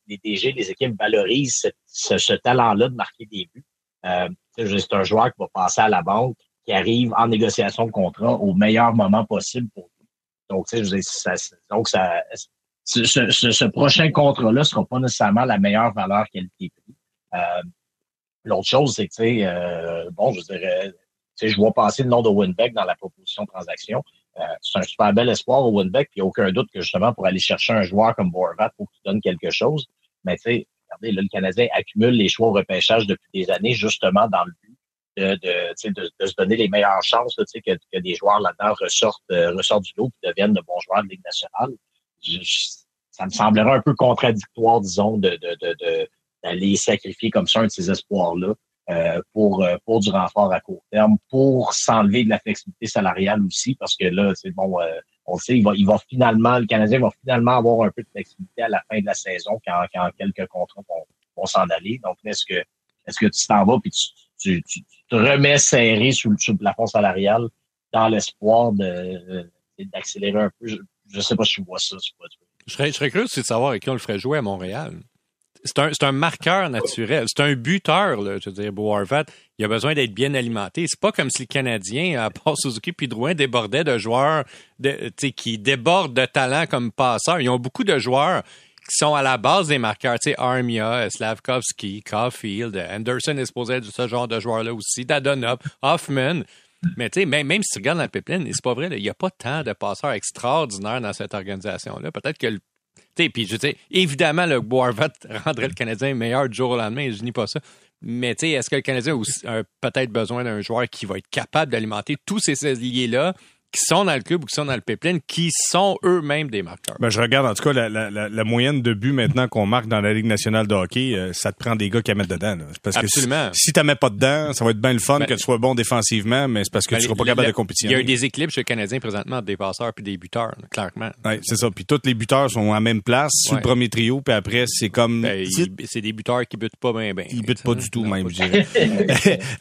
les DG, les équipes valorisent ce, ce, talent-là de marquer des buts, euh, c'est un joueur qui va passer à la banque, qui arrive en négociation de contrat au meilleur moment possible pour lui. Donc, tu sais, ça, donc ça, ce, ce, ce prochain contrat-là sera pas nécessairement la meilleure valeur qualité-prix. Euh, L'autre chose, c'est que, euh, bon, je dirais, je vois passer le nom de Winbeck dans la proposition de transaction. Euh, c'est un super bel espoir au Winbeck, puis aucun doute que justement pour aller chercher un joueur comme Borvat pour qu'il donne quelque chose. Mais tu sais, regardez, là, le Canadien accumule les choix au repêchage depuis des années, justement dans le but de, de, de, de se donner les meilleures chances que, que des joueurs là-dedans ressortent, euh, ressortent du lot et deviennent de bons joueurs de Ligue nationale. ça me semblerait un peu contradictoire, disons, de, de, d'aller sacrifier comme ça un de ces espoirs-là euh, pour, euh, pour du renfort à court terme, pour s'enlever de la flexibilité salariale aussi, parce que là, c'est bon, euh, on sait, il va, il va finalement, le Canadien va finalement avoir un peu de flexibilité à la fin de la saison quand, quand quelques contrats vont, vont s'en aller. Donc, est-ce que est-ce que tu t'en vas puis tu, tu, te remets serré sous, sous le plafond salarial dans l'espoir de, d'accélérer un peu? Je ne sais pas si tu vois ça. Je serais, je serais curieux de savoir avec qui on le ferait jouer à Montréal c'est un, un, marqueur naturel. C'est un buteur, là, je veux dire, Beau Il a besoin d'être bien alimenté. C'est pas comme si le Canadien, à part Suzuki puis Drouin, débordait de joueurs de, qui débordent de talent comme passeurs. Ils ont beaucoup de joueurs qui sont à la base des marqueurs. Tu sais, Armia, Slavkovski, Caulfield, Anderson est supposé être ce genre de joueur-là aussi, Dadonov, Hoffman. Mais tu sais, même, même si tu regardes dans le pipeline, c'est pas vrai, il n'y a pas tant de passeurs extraordinaires dans cette organisation-là. Peut-être que le puis je évidemment, le Boarvat rendrait le Canadien meilleur du jour au lendemain, je nie pas ça. Mais est-ce que le Canadien a peut-être besoin d'un joueur qui va être capable d'alimenter tous ces alliés-là? Qui sont dans le club ou qui sont dans le pipeline, qui sont eux-mêmes des marqueurs. Ben, je regarde en tout cas la, la, la, moyenne de buts maintenant qu'on marque dans la Ligue nationale de hockey, euh, ça te prend des gars qui à mettre dedans. Là. Parce Absolument. que si, si tu mets pas dedans, ça va être bien le fun ben, que tu sois bon défensivement, mais c'est parce que ben, tu seras pas capable de compétition. Il y a un déséquilibre chez le Canadien présentement des passeurs puis des buteurs, clairement. Oui, c'est ça. Puis tous les buteurs sont à la même place sur le premier trio, puis après c'est comme ben, c'est des buteurs qui butent pas bien bien. Ils butent pas du tout même, je dirais.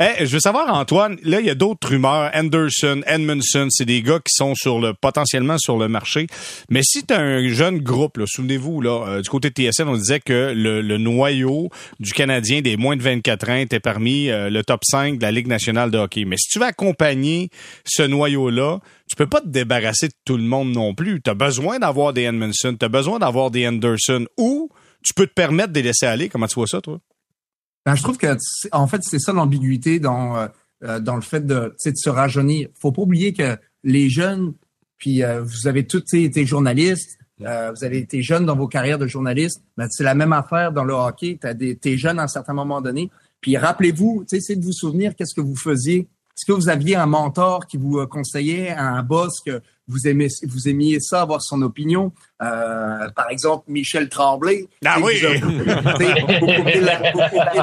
hey, je veux savoir Antoine, là il y a d'autres rumeurs, Anderson, Edmondson, c'est des gars qui sont sur potentiellement sur le marché. Mais si tu as un jeune groupe, souvenez-vous, là, euh, du côté de TSN, on disait que le, noyau du Canadien des moins de 24 ans était parmi euh, le top 5 de la Ligue nationale de hockey. Mais si tu veux accompagner ce noyau-là, tu peux pas te débarrasser de tout le monde non plus. Tu as besoin d'avoir des Edmondson, tu as besoin d'avoir des Anderson ou tu peux te permettre de les laisser aller. Comment tu vois ça, toi? Ben, je trouve que, en fait, c'est ça l'ambiguïté dans, euh, dans le fait de, de se rajeunir. Faut pas oublier que les jeunes, puis euh, vous avez tous été journalistes, euh, vous avez été jeunes dans vos carrières de journaliste, mais c'est la même affaire dans le hockey. Tu es jeune à un certain moment donné. Puis rappelez-vous, essayez de vous souvenir qu'est-ce que vous faisiez est-ce que vous aviez un mentor qui vous euh, conseillait, un boss que vous aimez, vous aimiez ça, avoir son opinion? Euh, par exemple, Michel Tremblay. Ah oui! Vous,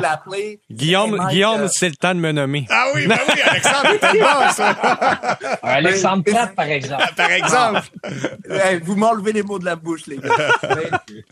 l'appeler. Guillaume, Guillaume, c'est le temps de me nommer. Ah oui, ben oui, Alexandre bon, ça. Alexandre Pratt, par exemple. Par exemple. vous m'enlevez les mots de la bouche, les gars.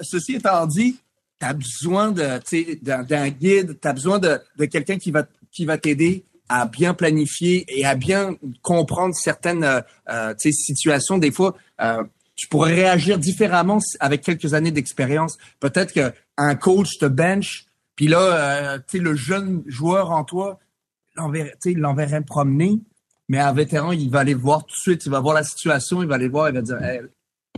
ceci étant dit, tu as besoin de, d'un guide, tu as besoin de, de quelqu'un qui va, qui va t'aider à bien planifier et à bien comprendre certaines euh, euh situations. Des fois, euh, tu pourrais réagir différemment avec quelques années d'expérience. Peut-être qu'un coach te bench, puis là, euh, le jeune joueur en toi, il l'enverrait promener, mais un vétéran, il va aller voir tout de suite, il va voir la situation, il va aller voir, il va dire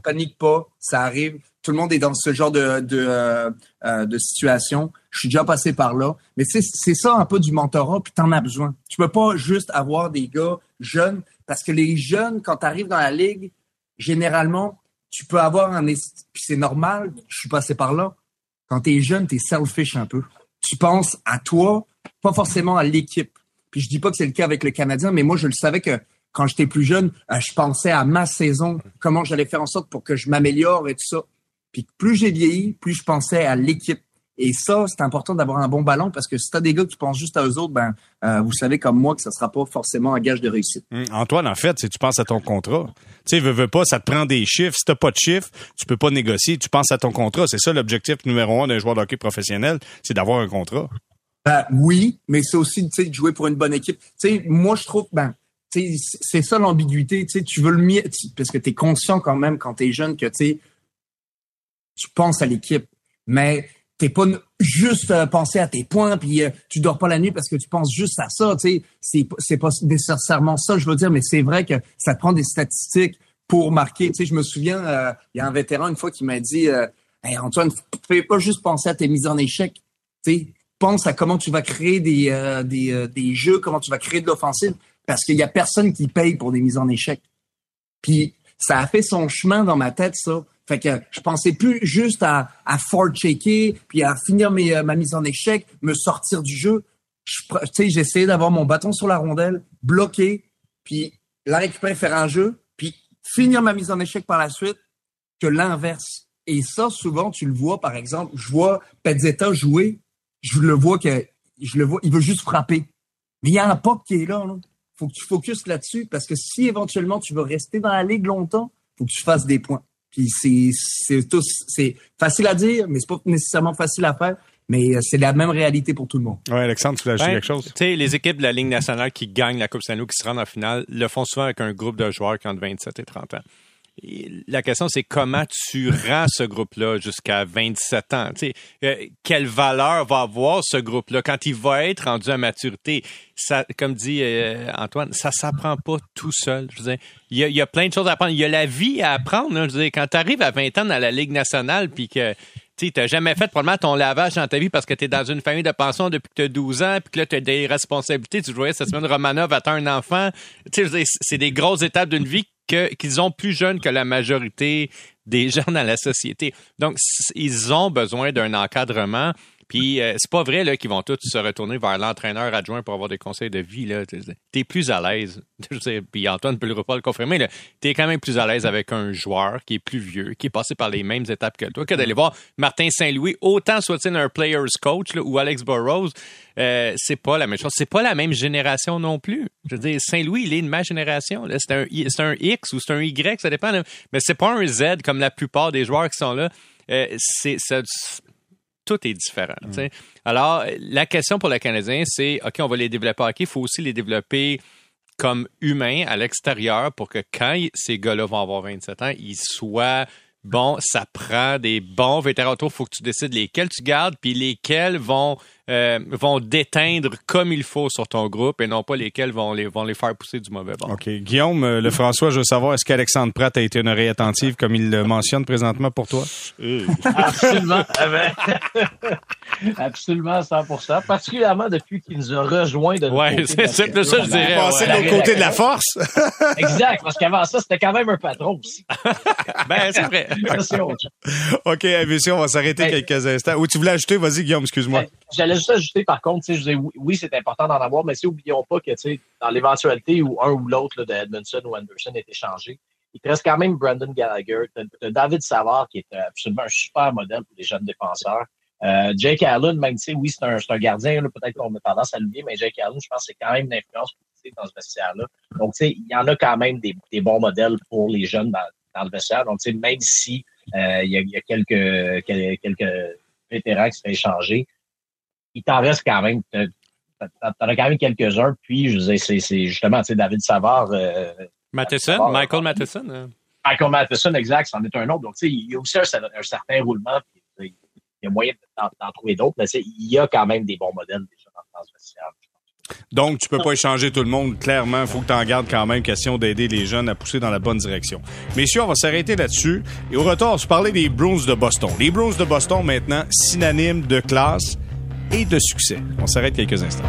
panique pas, ça arrive. Tout le monde est dans ce genre de, de, euh, euh, situation. Je suis déjà passé par là. Mais c'est ça un peu du mentorat, puis t'en as besoin. Tu peux pas juste avoir des gars jeunes, parce que les jeunes, quand tu arrives dans la ligue, généralement, tu peux avoir un... Puis c'est normal, je suis passé par là. Quand tu es jeune, tu es selfish un peu. Tu penses à toi, pas forcément à l'équipe. Puis je dis pas que c'est le cas avec le Canadien, mais moi, je le savais que quand j'étais plus jeune, euh, je pensais à ma saison, comment j'allais faire en sorte pour que je m'améliore et tout ça. Puis plus j'ai vieilli, plus je pensais à l'équipe. Et ça, c'est important d'avoir un bon ballon parce que si tu as des gars qui pensent juste à eux autres, ben, euh, vous savez comme moi que ça sera pas forcément un gage de réussite. Hum, Antoine, en fait, si tu penses à ton contrat, tu sais, veux, veux pas, ça te prend des chiffres. Si t'as pas de chiffres, tu peux pas négocier. Tu penses à ton contrat. C'est ça l'objectif numéro un d'un joueur de hockey professionnel, c'est d'avoir un contrat. Ben, oui, mais c'est aussi, sais, de jouer pour une bonne équipe. Tu sais, moi, je trouve, ben, c'est ça l'ambiguïté. Tu veux le mieux, parce que tu es conscient quand même quand tu es jeune que tu penses à l'équipe, mais t'es pas juste euh, penser à tes points puis euh, tu dors pas la nuit parce que tu penses juste à ça. Tu sais, c'est pas nécessairement ça, je veux dire, mais c'est vrai que ça te prend des statistiques pour marquer. Tu sais, je me souviens, euh, il y a un vétéran une fois qui m'a dit, hey, Antoine, fais pas juste penser à tes mises en échec. Tu pense à comment tu vas créer des, des, des jeux, comment tu vas créer de l'offensive parce qu'il y a personne qui paye pour des mises en échec. Puis ça a fait son chemin dans ma tête, ça. Fait que je pensais plus juste à, à checker puis à finir mes, euh, ma mise en échec, me sortir du jeu. Sais, j'essayais d'avoir mon bâton sur la rondelle, bloqué, puis la récupérer, faire un jeu, puis finir ma mise en échec par la suite, que l'inverse. Et ça, souvent, tu le vois, par exemple, je vois Pezzetta jouer, je le vois que, je le vois, il veut juste frapper. Mais il y a un pop qui est là, là faut que tu focuses là-dessus parce que si éventuellement tu veux rester dans la ligue longtemps, faut que tu fasses des points. Puis c'est c'est c'est facile à dire, mais c'est pas nécessairement facile à faire. Mais euh, c'est la même réalité pour tout le monde. Oui, Alexandre, tu voulais ajouter ben, quelque chose? Tu sais, les équipes de la Ligue nationale qui gagnent la Coupe Stanley, qui se rendent en finale, le font souvent avec un groupe de joueurs qui ont 27 et 30 ans la question, c'est comment tu rends ce groupe-là jusqu'à 27 ans? Euh, quelle valeur va avoir ce groupe-là? Quand il va être rendu à maturité? Ça, comme dit euh, Antoine, ça s'apprend pas tout seul. Je veux il y, a, plein de choses à apprendre. Il y a la vie à apprendre. Hein. Je veux quand tu arrives à 20 ans dans la Ligue nationale, puis que tu n'as jamais fait probablement ton lavage dans ta vie parce que tu es dans une famille de pension depuis que tu as 12 ans, puis que là, tu as des responsabilités. Tu voyais cette semaine, Romanov attend un enfant. C'est des grosses étapes d'une vie qu'ils ont plus jeunes que la majorité des gens dans la société. Donc, ils ont besoin d'un encadrement. Puis euh, c'est pas vrai là qu'ils vont tous se retourner vers l'entraîneur adjoint pour avoir des conseils de vie là. T'es plus à l'aise. Puis Antoine peut le pas le confirmer. Là, t'es quand même plus à l'aise avec un joueur qui est plus vieux, qui est passé par les mêmes étapes que toi, que d'aller voir Martin Saint-Louis. Autant soit-il un players coach ou Alex Burrows, euh, c'est pas la même chose. C'est pas la même génération non plus. Je veux dire, Saint-Louis, il est de ma génération. C'est un, c'est un X ou c'est un Y, ça dépend. Mais c'est pas un Z comme la plupart des joueurs qui sont là. Euh, c'est ça tout est différent. Mm. Alors, la question pour le Canadien, c'est OK, on va les développer OK, il faut aussi les développer comme humains à l'extérieur pour que quand ces gars-là vont avoir 27 ans, ils soient bon, ça prend des bons vétérans autour. Il faut que tu décides lesquels tu gardes, puis lesquels vont euh, vont déteindre comme il faut sur ton groupe et non pas lesquels vont les, vont les faire pousser du mauvais bord. OK. Guillaume, euh, le François, je veux savoir, est-ce qu'Alexandre Pratt a été une oreille attentive comme il le mentionne présentement pour toi? Absolument. Ah ben, absolument 100 particulièrement depuis qu'il nous a rejoint de Oui, c'est ça, je dirais. Passer de l'autre côté de la force. exact, parce qu'avant ça, c'était quand même un patron aussi. ben, c'est vrai. OK, messieurs, on va s'arrêter ben, quelques instants. Ou tu voulais ajouter, vas-y, Guillaume, excuse-moi. Ben, juste ajouter, par contre, je oui, oui c'est important d'en avoir, mais si oublions pas que dans l'éventualité où un ou l'autre de Edmondson ou Anderson est échangé, il te reste quand même Brandon Gallagher, David Savard qui est absolument un super modèle pour les jeunes défenseurs. Euh, Jake Allen, même si oui, c'est un, un, gardien, peut-être qu'on a tendance à l'oublier, mais Jake Allen, je pense que c'est quand même une influence dans ce vestiaire-là. Donc, tu sais, il y en a quand même des, des, bons modèles pour les jeunes dans, dans le vestiaire. Donc, tu sais, même si euh, il, y a, quelques, quelques vétérans qui sont échangés, il t'en reste quand même. T'en as quand même quelques-uns. Puis, je disais, c'est justement, tu sais, David Savard. Euh, Matheson, Michael Matheson. Hein. Michael Matheson, exact, c'en est un autre. Donc, tu sais, il y a aussi un, un certain roulement. Puis, il y a moyen d'en trouver d'autres, mais il y a quand même des bons modèles déjà dans le transvestiaire. Donc, tu peux pas échanger tout le monde. Clairement, il faut que tu en gardes quand même question d'aider les jeunes à pousser dans la bonne direction. Messieurs, on va s'arrêter là-dessus. Et au retour, on va se parler des Bruins de Boston. Les Bruins de Boston, maintenant, synonymes de classe et de succès. On s'arrête quelques instants.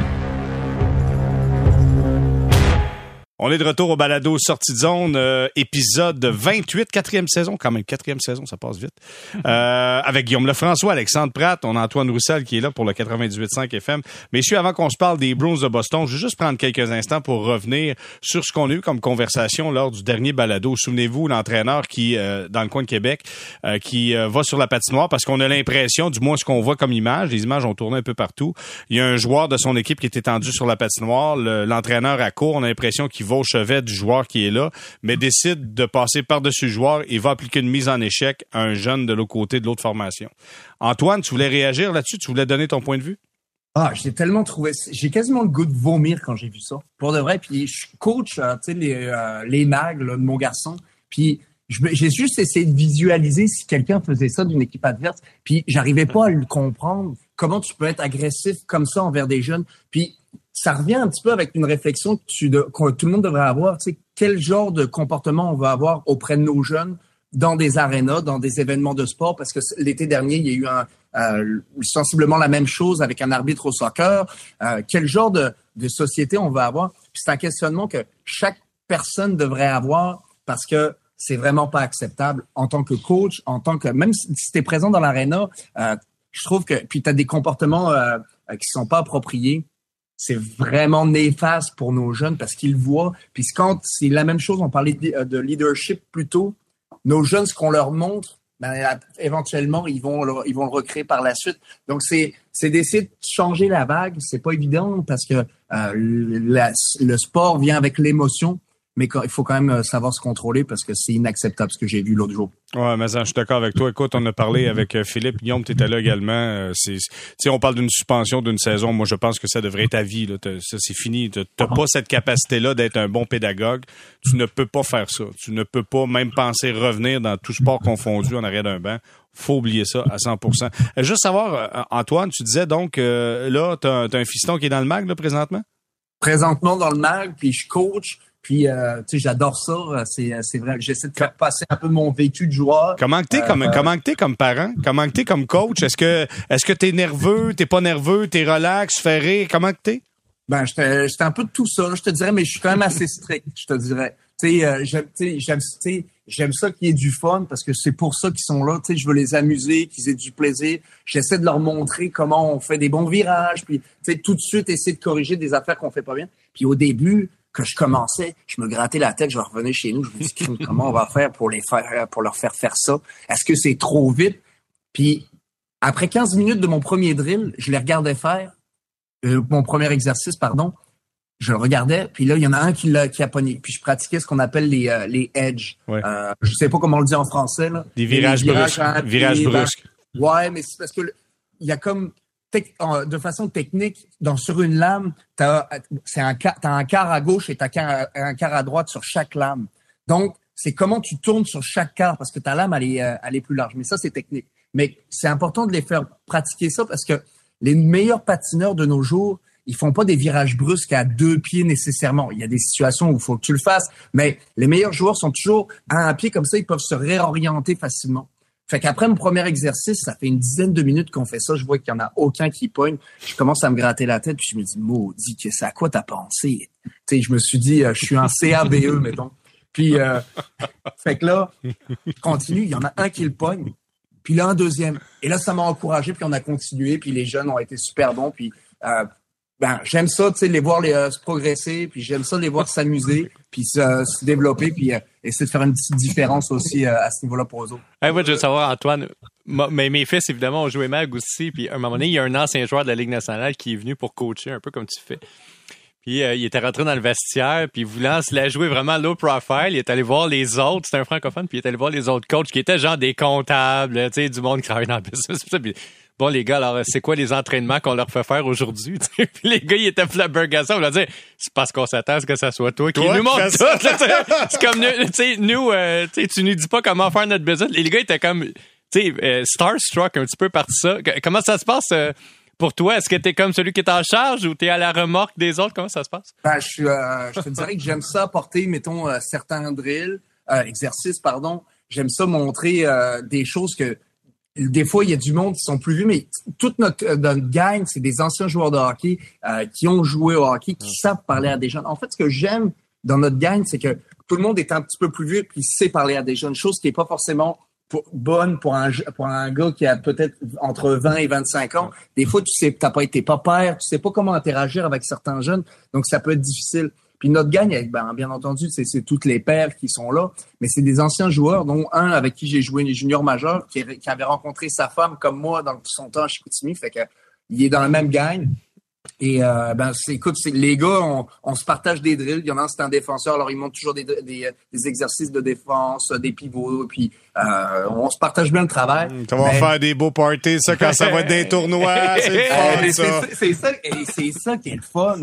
On est de retour au balado Sortie de zone, euh, épisode 28, quatrième saison, quand même, quatrième saison, ça passe vite. Euh, avec Guillaume Lefrançois, Alexandre Pratt, on a Antoine Roussel qui est là pour le 98.5 FM. Messieurs, avant qu'on se parle des Bruins de Boston, je vais juste prendre quelques instants pour revenir sur ce qu'on a eu comme conversation lors du dernier balado. Souvenez-vous, l'entraîneur qui, euh, dans le coin de Québec, qui va sur la patinoire parce qu'on a l'impression, du moins ce qu'on voit comme image, les images ont tourné un peu partout. Il y a un joueur de son équipe qui est étendu sur la patinoire, l'entraîneur à court, on a l'impression qu'il va au chevet du joueur qui est là, mais décide de passer par-dessus le joueur et va appliquer une mise en échec à un jeune de l'autre côté de l'autre formation. Antoine, tu voulais réagir là-dessus? Tu voulais donner ton point de vue? Ah, j'ai tellement trouvé, j'ai quasiment le goût de vomir quand j'ai vu ça. Pour de vrai, puis je coach, euh, les, euh, les mags de mon garçon, puis j'ai juste essayé de visualiser si quelqu'un faisait ça d'une équipe adverse, puis j'arrivais pas à le comprendre. Comment tu peux être agressif comme ça envers des jeunes? Puis ça revient un petit peu avec une réflexion que, tu que tout le monde devrait avoir. Tu sais, quel genre de comportement on va avoir auprès de nos jeunes dans des arénas, dans des événements de sport, parce que l'été dernier, il y a eu un, euh, sensiblement la même chose avec un arbitre au soccer. Euh, quel genre de, de société on va avoir? c'est un questionnement que chaque personne devrait avoir parce que c'est vraiment pas acceptable en tant que coach, en tant que même si tu es présent dans l'aréna, euh, je trouve que puis tu as des comportements euh, qui sont pas appropriés c'est vraiment néfaste pour nos jeunes parce qu'ils voient. Puis quand c'est la même chose, on parlait de, leadership plus tôt. Nos jeunes, ce qu'on leur montre, ben, éventuellement, ils vont, ils vont le recréer par la suite. Donc, c'est, c'est d'essayer de changer la vague. C'est pas évident parce que euh, le sport vient avec l'émotion mais il faut quand même euh, savoir se contrôler parce que c'est inacceptable ce que j'ai vu l'autre jour. Ouais, mais ça, je suis d'accord avec toi. Écoute, on a parlé avec euh, Philippe Guillaume, tu étais là également. Euh, c'est, on parle d'une suspension d'une saison. Moi, je pense que ça devrait être à vie. Là. Ça, c'est fini. Tu n'as pas cette capacité-là d'être un bon pédagogue. Tu ne peux pas faire ça. Tu ne peux pas même penser revenir dans tout sport confondu en arrière d'un banc faut oublier ça à 100% Juste savoir, Antoine, tu disais donc, là, tu as, un fiston qui est dans le mag, là, présentement? Présentement dans le mag, puis je coach. Puis, euh, tu sais, j'adore ça. C'est, c'est vrai. J'essaie de faire passer un peu mon vécu de joueur. Comment que t'es comme, euh, comment que t'es comme parent? Comment que t'es comme coach? Est-ce que, est-ce que t'es nerveux? T'es pas nerveux? T'es relax? Fais rire? Comment que t'es? Ben, j'étais, j'étais un peu de tout ça, je te dirais, mais je suis quand même assez strict, je te dirais. Tu sais, euh, j'aime, j'aime, j'aime ça qu'il y ait du fun parce que c'est pour ça qu'ils sont là. Tu sais, je veux les amuser, qu'ils aient du plaisir. J'essaie de leur montrer comment on fait des bons virages, puis tu sais, tout de suite essayer de corriger des affaires qu'on fait pas bien. Puis au début, que je commençais, je me grattais la tête, je revenais chez nous, je me dis comment on va faire pour les faire pour leur faire faire ça? Est-ce que c'est trop vite? Puis après 15 minutes de mon premier drill, je les regardais faire euh, mon premier exercice pardon, je le regardais, puis là il y en a un qui l'a qui a pogné, puis je pratiquais ce qu'on appelle les euh, les edge. Ouais. Euh, je sais pas comment on le dit en français là. Des virages, brusques. Virages brusques. Ouais, mais c'est parce que il y a comme de façon technique, dans, sur une lame, tu as, un, un quart à gauche et tu as un quart à droite sur chaque lame. Donc, c'est comment tu tournes sur chaque quart parce que ta lame, elle est, euh, elle est plus large. Mais ça, c'est technique. Mais c'est important de les faire pratiquer ça parce que les meilleurs patineurs de nos jours, ils font pas des virages brusques à deux pieds nécessairement. Il y a des situations où il faut que tu le fasses, mais les meilleurs joueurs sont toujours à un pied comme ça, ils peuvent se réorienter facilement. Fait qu'après mon premier exercice, ça fait une dizaine de minutes qu'on fait ça. Je vois qu'il y en a aucun qui pogne. Je commence à me gratter la tête, puis je me dis, maudit, c'est à quoi t'as pensé? Tu sais, je me suis dit, euh, je suis en CABE, mettons. Puis, euh, fait que là, je continue. Il y en a un qui le pogne. Puis là, un deuxième. Et là, ça m'a encouragé, puis on a continué. Puis les jeunes ont été super bons. Puis euh, ben j'aime ça, tu sais, les voir les, euh, se progresser, puis j'aime ça les voir s'amuser, puis se, se, développer, puis euh, essayer de faire une petite différence aussi euh, à ce niveau-là pour eux autres. moi, je veux savoir, Antoine, mais mes fils, évidemment, ont joué mag aussi, puis à un moment donné, il y a un ancien joueur de la Ligue nationale qui est venu pour coacher, un peu comme tu fais. Puis euh, il était rentré dans le vestiaire, puis voulant se la jouer vraiment low profile, il est allé voir les autres, c'était un francophone, puis il est allé voir les autres coachs qui étaient genre des comptables, tu sais, du monde qui travaille dans le business. Puis, bon, les gars, alors, c'est quoi les entraînements qu'on leur fait faire aujourd'hui? Puis les gars, ils étaient flabbergassés. On leur dit, c'est parce qu'on s'attend à ce que ça soit toi qui Toi nous qui montre fais tout. ça. c'est comme, nous, tu sais, nous, euh, tu sais, tu nous dis pas comment faire notre business. Et les gars étaient comme, tu sais, euh, starstruck un petit peu par ça. Comment ça se passe pour toi? Est-ce que t'es comme celui qui est en charge ou t'es à la remorque des autres? Comment ça se passe? Ben, je, suis, euh, je te dirais que j'aime ça porter, mettons, euh, certains drills, euh, exercices, pardon. J'aime ça montrer euh, des choses que des fois, il y a du monde qui sont plus vus, mais toute notre, notre gang, c'est des anciens joueurs de hockey euh, qui ont joué au hockey, qui savent parler à des jeunes. En fait, ce que j'aime dans notre gang, c'est que tout le monde est un petit peu plus vieux puis sait parler à des jeunes, chose qui est pas forcément bonne pour un, pour gars qui a peut-être entre 20 et 25 ans. Des fois, tu sais, t'as pas été pas père, tu sais pas comment interagir avec certains jeunes, donc ça peut être difficile. Puis notre gang, avec, ben, bien entendu, c'est c'est toutes les pères qui sont là, mais c'est des anciens joueurs, dont un avec qui j'ai joué majeurs, qui, qui avait rencontré sa femme comme moi dans son temps à Chicoutimi, fait que il est dans la même gang. Et euh, ben, c'est, écoute, les gars, on, on se partage des drills. Il y en a, c'est un défenseur, alors ils montent toujours des, des, des exercices de défense, des pivots, puis euh, on se partage bien le travail. Ça va Mais- faire des beaux parties, ça, quand ça va être des tournois. C'est euh, mais ça. c'est ça, c'est ça qui est le fun.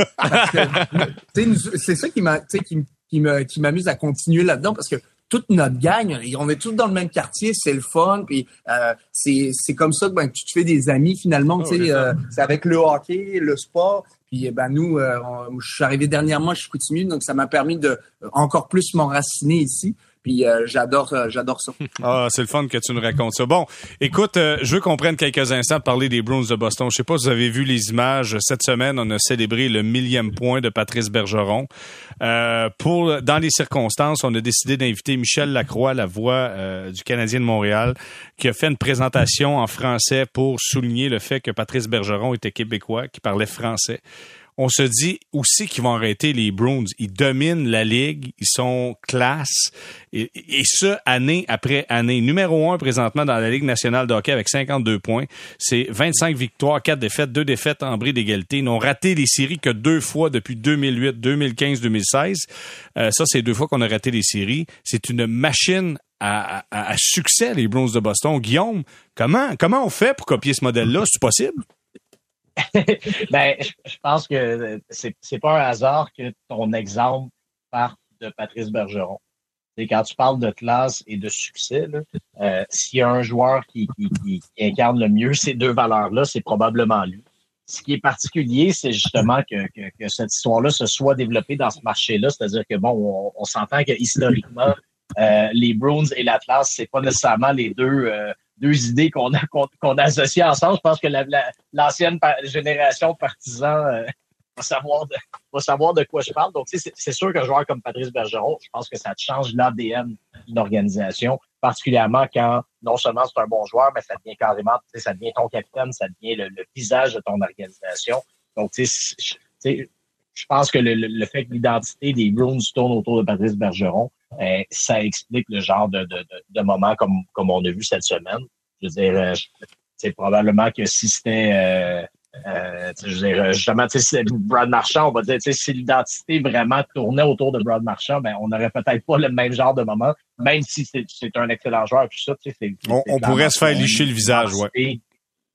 C'est ça qui m'amuse à continuer là-dedans parce que toute notre gang, on est tous dans le même quartier, c'est le fun, puis euh, c'est c'est comme ça que ben, tu te fais des amis finalement. tu sais, euh, c'est avec le hockey, le sport. Puis ben nous, euh, on- je suis arrivé dernièrement à Chicoutimi, donc ça m'a permis de euh, encore plus m'enraciner ici. Puis euh, j'adore, euh, j'adore ça. Ah, c'est le fun que tu nous racontes ça. Bon, écoute, euh, je veux qu'on prenne quelques instants pour parler des Bruins de Boston. Je sais pas si vous avez vu les images. Cette semaine, on a célébré le millième point de Patrice Bergeron. Euh, pour dans les circonstances, on a décidé d'inviter Michel Lacroix, la voix euh, du Canadien de Montréal, qui a fait une présentation en français pour souligner le fait que Patrice Bergeron était québécois, qui parlait français. On se dit aussi qu'ils vont arrêter les Bruins. Ils dominent la ligue, ils sont classe, et, et ce, année après année. Numéro un présentement dans la Ligue nationale de hockey avec 52 points. C'est 25 victoires, 4 défaites, 2 défaites en bris d'égalité. Ils n'ont raté les séries que deux fois depuis 2008, 2015, 2016. Euh, ça, c'est deux fois qu'on a raté les séries. C'est une machine à, succès, les Bruins de Boston. Guillaume, comment, comment on fait pour copier ce modèle-là? C'est possible? Ben, je pense que c'est c'est pas un hasard que ton exemple parte de Patrice Bergeron. C'est quand tu parles de classe et de succès, euh, s'il y a un joueur qui, qui, qui, incarne le mieux ces deux valeurs-là, c'est probablement lui. Ce qui est particulier, c'est justement que, que, que cette histoire-là se soit développée dans ce marché-là. C'est-à-dire que bon, on, on s'entend que historiquement, euh, les Bruins et l'Atlas, c'est pas nécessairement les deux euh, deux idées qu'on a qu'on qu'on associe ensemble. Je pense que la- la- l'ancienne pa- génération partisan euh, va savoir de va savoir de quoi je parle. Donc, c'est sûr qu'un joueur comme Patrice Bergeron, je pense que ça change l'ADN d'une organisation, particulièrement quand non seulement c'est un bon joueur, mais ça devient carrément, ça devient ton capitaine, ça devient le, le visage de ton organisation. Donc, tu sais, je pense que le, le- le fait que l'identité des Bruins tourne autour de Patrice Bergeron, euh, ça explique le genre de, de, de, de moments comme, comme on a vu cette semaine. Je veux dire, euh, c'est probablement que si c'était, euh, euh, je veux dire, justement, si Brad Marchand, on va dire, tu sais, si l'identité vraiment tournait autour de Brad Marchand, ben, on n'aurait peut-être pas le même genre de moment, même si c'est un excellent joueur, tout ça, On- on pourrait se faire licher le visage, ouais.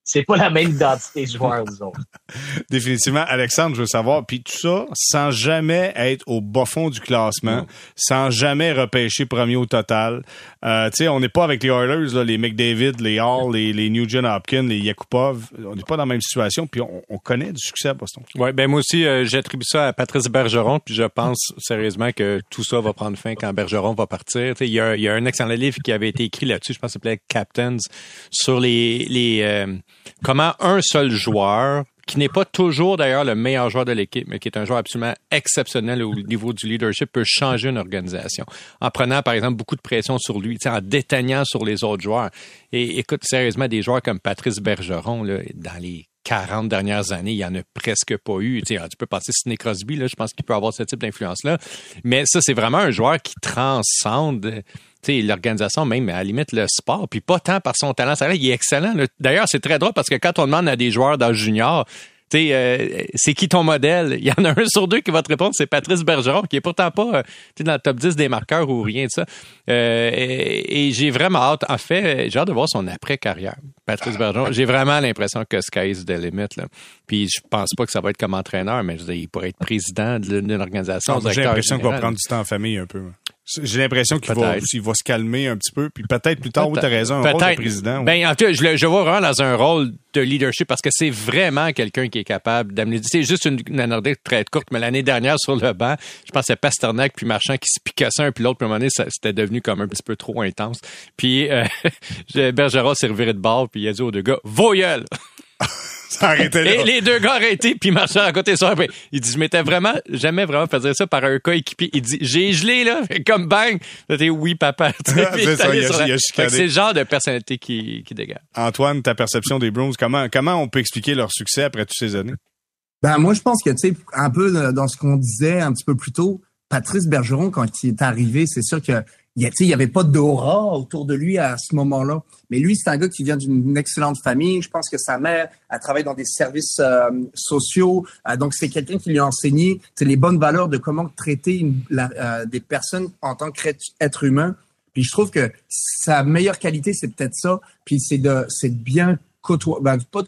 C'est pas la même identité du joueur, aux autres. Définitivement. Alexandre, je veux savoir, puis tout ça sans jamais être au bas fond du classement, sans jamais repêcher premier au total. Euh, tu sais, on n'est pas avec les Oilers, là, les McDavid, les Hall, les, les Nugent Hopkins, les Yakupov. On n'est pas dans la même situation, puis on, on connaît du succès à Boston. Ouais, ben moi aussi, euh, j'attribue ça à Patrice Bergeron, puis je pense sérieusement que tout ça va prendre fin quand Bergeron va partir. Tu sais, Il y, a, il y a un excellent livre qui avait été écrit là-dessus, je pense que ça s'appelait Captains, sur les, les euh, comment un seul joueur qui n'est pas toujours d'ailleurs le meilleur joueur de l'équipe, mais qui est un joueur absolument exceptionnel au niveau du leadership, peut changer une organisation. En prenant, par exemple, beaucoup de pression sur lui, en déteignant sur les autres joueurs. Et écoute, sérieusement, des joueurs comme Patrice Bergeron, là, dans les 40 dernières années, il y en a presque pas eu. Tu, sais, tu peux passer Sidney Crosby, là, je pense qu'il peut avoir ce type d'influence-là. Mais ça, c'est vraiment un joueur qui transcende l'organisation, même à la limite le sport, puis pas tant par son talent. Ça, il est excellent. là. D'ailleurs, c'est très drôle parce que quand on demande à des joueurs dans le junior, euh, c'est qui ton modèle? Il y en a un sur deux qui va te répondre, c'est Patrice Bergeron, qui est pourtant pas euh, dans le top 10 des marqueurs ou rien de ça. Euh, et, j'ai vraiment hâte, en fait, j'ai hâte de voir son après-carrière. Patrice Bergeron, j'ai vraiment l'impression que sky is the limit. Là. Puis je pense pas que ça va être comme entraîneur, mais je veux dire, il pourrait être président d'une organisation. J'ai l'impression qu'il va prendre du temps en famille un peu. J'ai l'impression qu'il va, va se calmer un petit peu, puis peut-être plus tard, tu as raison, un rôle de président. Ben, en tout cas, je le je vois vraiment dans un rôle de leadership parce que c'est vraiment quelqu'un qui est capable d'amener. C'est juste une, une anecdote très courte, mais l'année dernière sur le banc, je pense que c'est Pasternak puis Marchand qui se picassaient un puis l'autre, puis à un moment donné, c'était devenu comme un petit peu trop intense. Puis euh, Bergeron s'est reviré de bord, puis il a dit aux deux gars, voyelle! Et les deux gars arrêtés, puis marchaient à côté ça. Il dit, je m'étais vraiment, jamais vraiment fait dire ça par un coéquipier. Il dit, j'ai gelé, là, comme bang. Dit, oui, papa. c'est C'est le genre de personnalité qui, qui dégage. Antoine, ta perception des Bruins, comment, comment on peut expliquer leur succès après toutes ces années? Ben, moi, je pense que, tu sais, un peu dans ce qu'on disait un petit peu plus tôt, Patrice Bergeron, quand il est arrivé, c'est sûr que il n'y avait pas d'aura autour de lui à ce moment-là. Mais lui, c'est un gars qui vient d'une excellente famille. Je pense que sa mère a travaillé dans des services euh, sociaux. Euh, donc, c'est quelqu'un qui lui a enseigné les bonnes valeurs de comment traiter euh, des personnes en tant qu'être humain. Puis je trouve que sa meilleure qualité, c'est peut-être ça. Puis c'est de, c'est bien côtoyer, ben, pas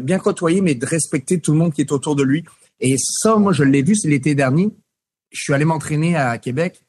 bien côtoyer, mais de respecter tout le monde qui est autour de lui. Et ça, moi, je l'ai vu, c'est l'été dernier. Je suis allé m'entraîner à Québec.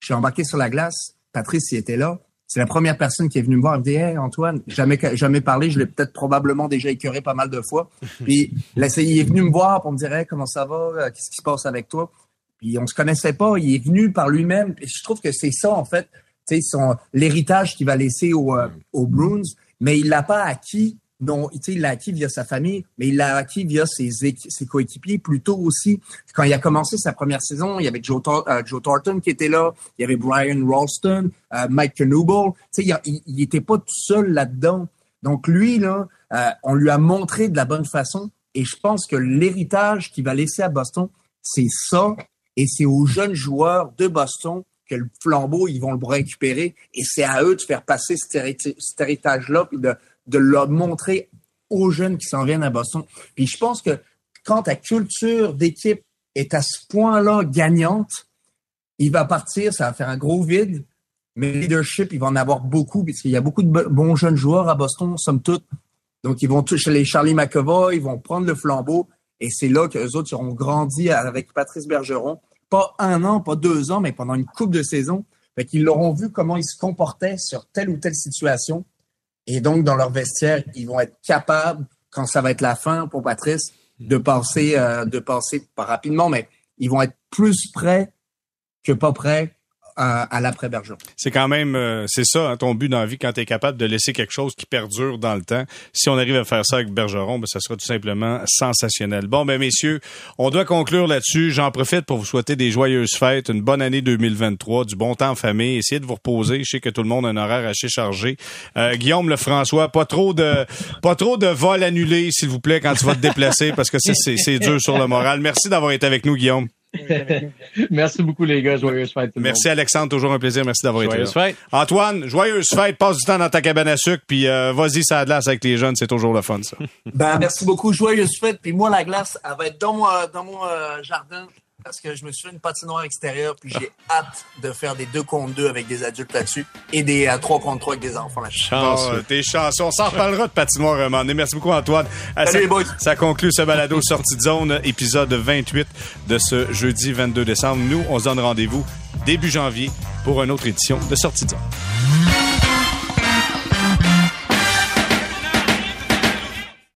Je suis embarqué sur la glace. Patrice, il était là. C'est la première personne qui est venue me voir. Elle me dit, hey, Antoine, jamais, jamais parlé. Je l'ai peut-être probablement déjà écœuré pas mal de fois. Puis, là, il est venu me voir pour me dire, hey, comment ça va? Euh, qu'est-ce qui se passe avec toi? Puis, on se connaissait pas. Il est venu par lui-même. Et je trouve que c'est ça, en fait, tu sais, l'héritage qu'il va laisser aux, euh, aux Bruins. Mais il l'a pas acquis non, il l'a acquis via sa famille, mais il l'a acquis via ses, ses coéquipiers plutôt aussi. Quand il a commencé sa première saison, il y avait Joe, euh, Joe Thornton qui était là, il y avait Brian Ralston, euh, Mike Knuble. Il, il, il était pas tout seul là-dedans. Donc lui, là, euh, on lui a montré de la bonne façon et je pense que l'héritage qu'il va laisser à Boston, c'est ça et c'est aux jeunes joueurs de Boston que le flambeau, ils vont le récupérer et c'est à eux de faire passer cet héritage-là de leur montrer aux jeunes qui s'en viennent à Boston. Puis je pense que quand ta culture d'équipe est à ce point-là gagnante, il va partir, ça va faire un gros vide, mais le leadership, il va en avoir beaucoup, puisqu'il y a beaucoup de bons jeunes joueurs à Boston, somme toute. Donc, ils vont toucher les Charlie McAvoy, ils vont prendre le flambeau, et c'est là que les autres auront grandi avec Patrice Bergeron. Pas un an, pas deux ans, mais pendant une coupe de saison. Fait qu'ils l'auront vu comment il se comportait sur telle ou telle situation. Et donc, dans leur vestiaire, ils vont être capables, quand ça va être la fin pour Patrice, de passer, euh, de passer, pas rapidement, mais ils vont être plus prêts que pas prêts à, l'après-Bergeron. C'est quand même, euh, c'est ça, hein, ton but dans quand tu es capable de laisser quelque chose qui perdure dans le temps. Si on arrive à faire ça avec Bergeron, ben, ça sera tout simplement sensationnel. Bon, ben messieurs, on doit conclure là-dessus. J'en profite pour vous souhaiter des joyeuses fêtes, une bonne année 2023, du bon temps en famille. Essayez de vous reposer. Je sais que tout le monde a un horaire assez chargé. Euh, Guillaume Lefrançois, pas trop de, pas trop de vols annulés, s'il vous plaît, quand tu vas te déplacer, parce que c'est dur sur le moral. Merci d'avoir été avec nous, Guillaume. Merci beaucoup, les gars. Joyeuse fête. Merci, Alexandre. Toujours un plaisir. Merci d'avoir été là. Fête. Antoine, joyeuse fête. Passe du temps dans ta cabane à sucre, puis euh, vas-y, ça a glace avec les jeunes. C'est toujours le fun, ça. ben, merci beaucoup. Joyeuse fête. Puis moi, la glace, elle va être dans mon, dans mon euh, jardin parce que je me suis fait une patinoire extérieure, puis j'ai hâte de faire des 2 contre 2 avec des adultes là-dessus et des 3 euh, contre 3 avec des enfants là-dessus. Chance. t'es chanceux. On s'en reparlera de patinoire un moment Merci beaucoup, Antoine. Euh, Salut, ça, les boys. ça conclut ce balado sortie de zone, épisode 28 de ce jeudi 22 décembre. Nous, on se donne rendez-vous début janvier pour une autre édition de sortie de zone.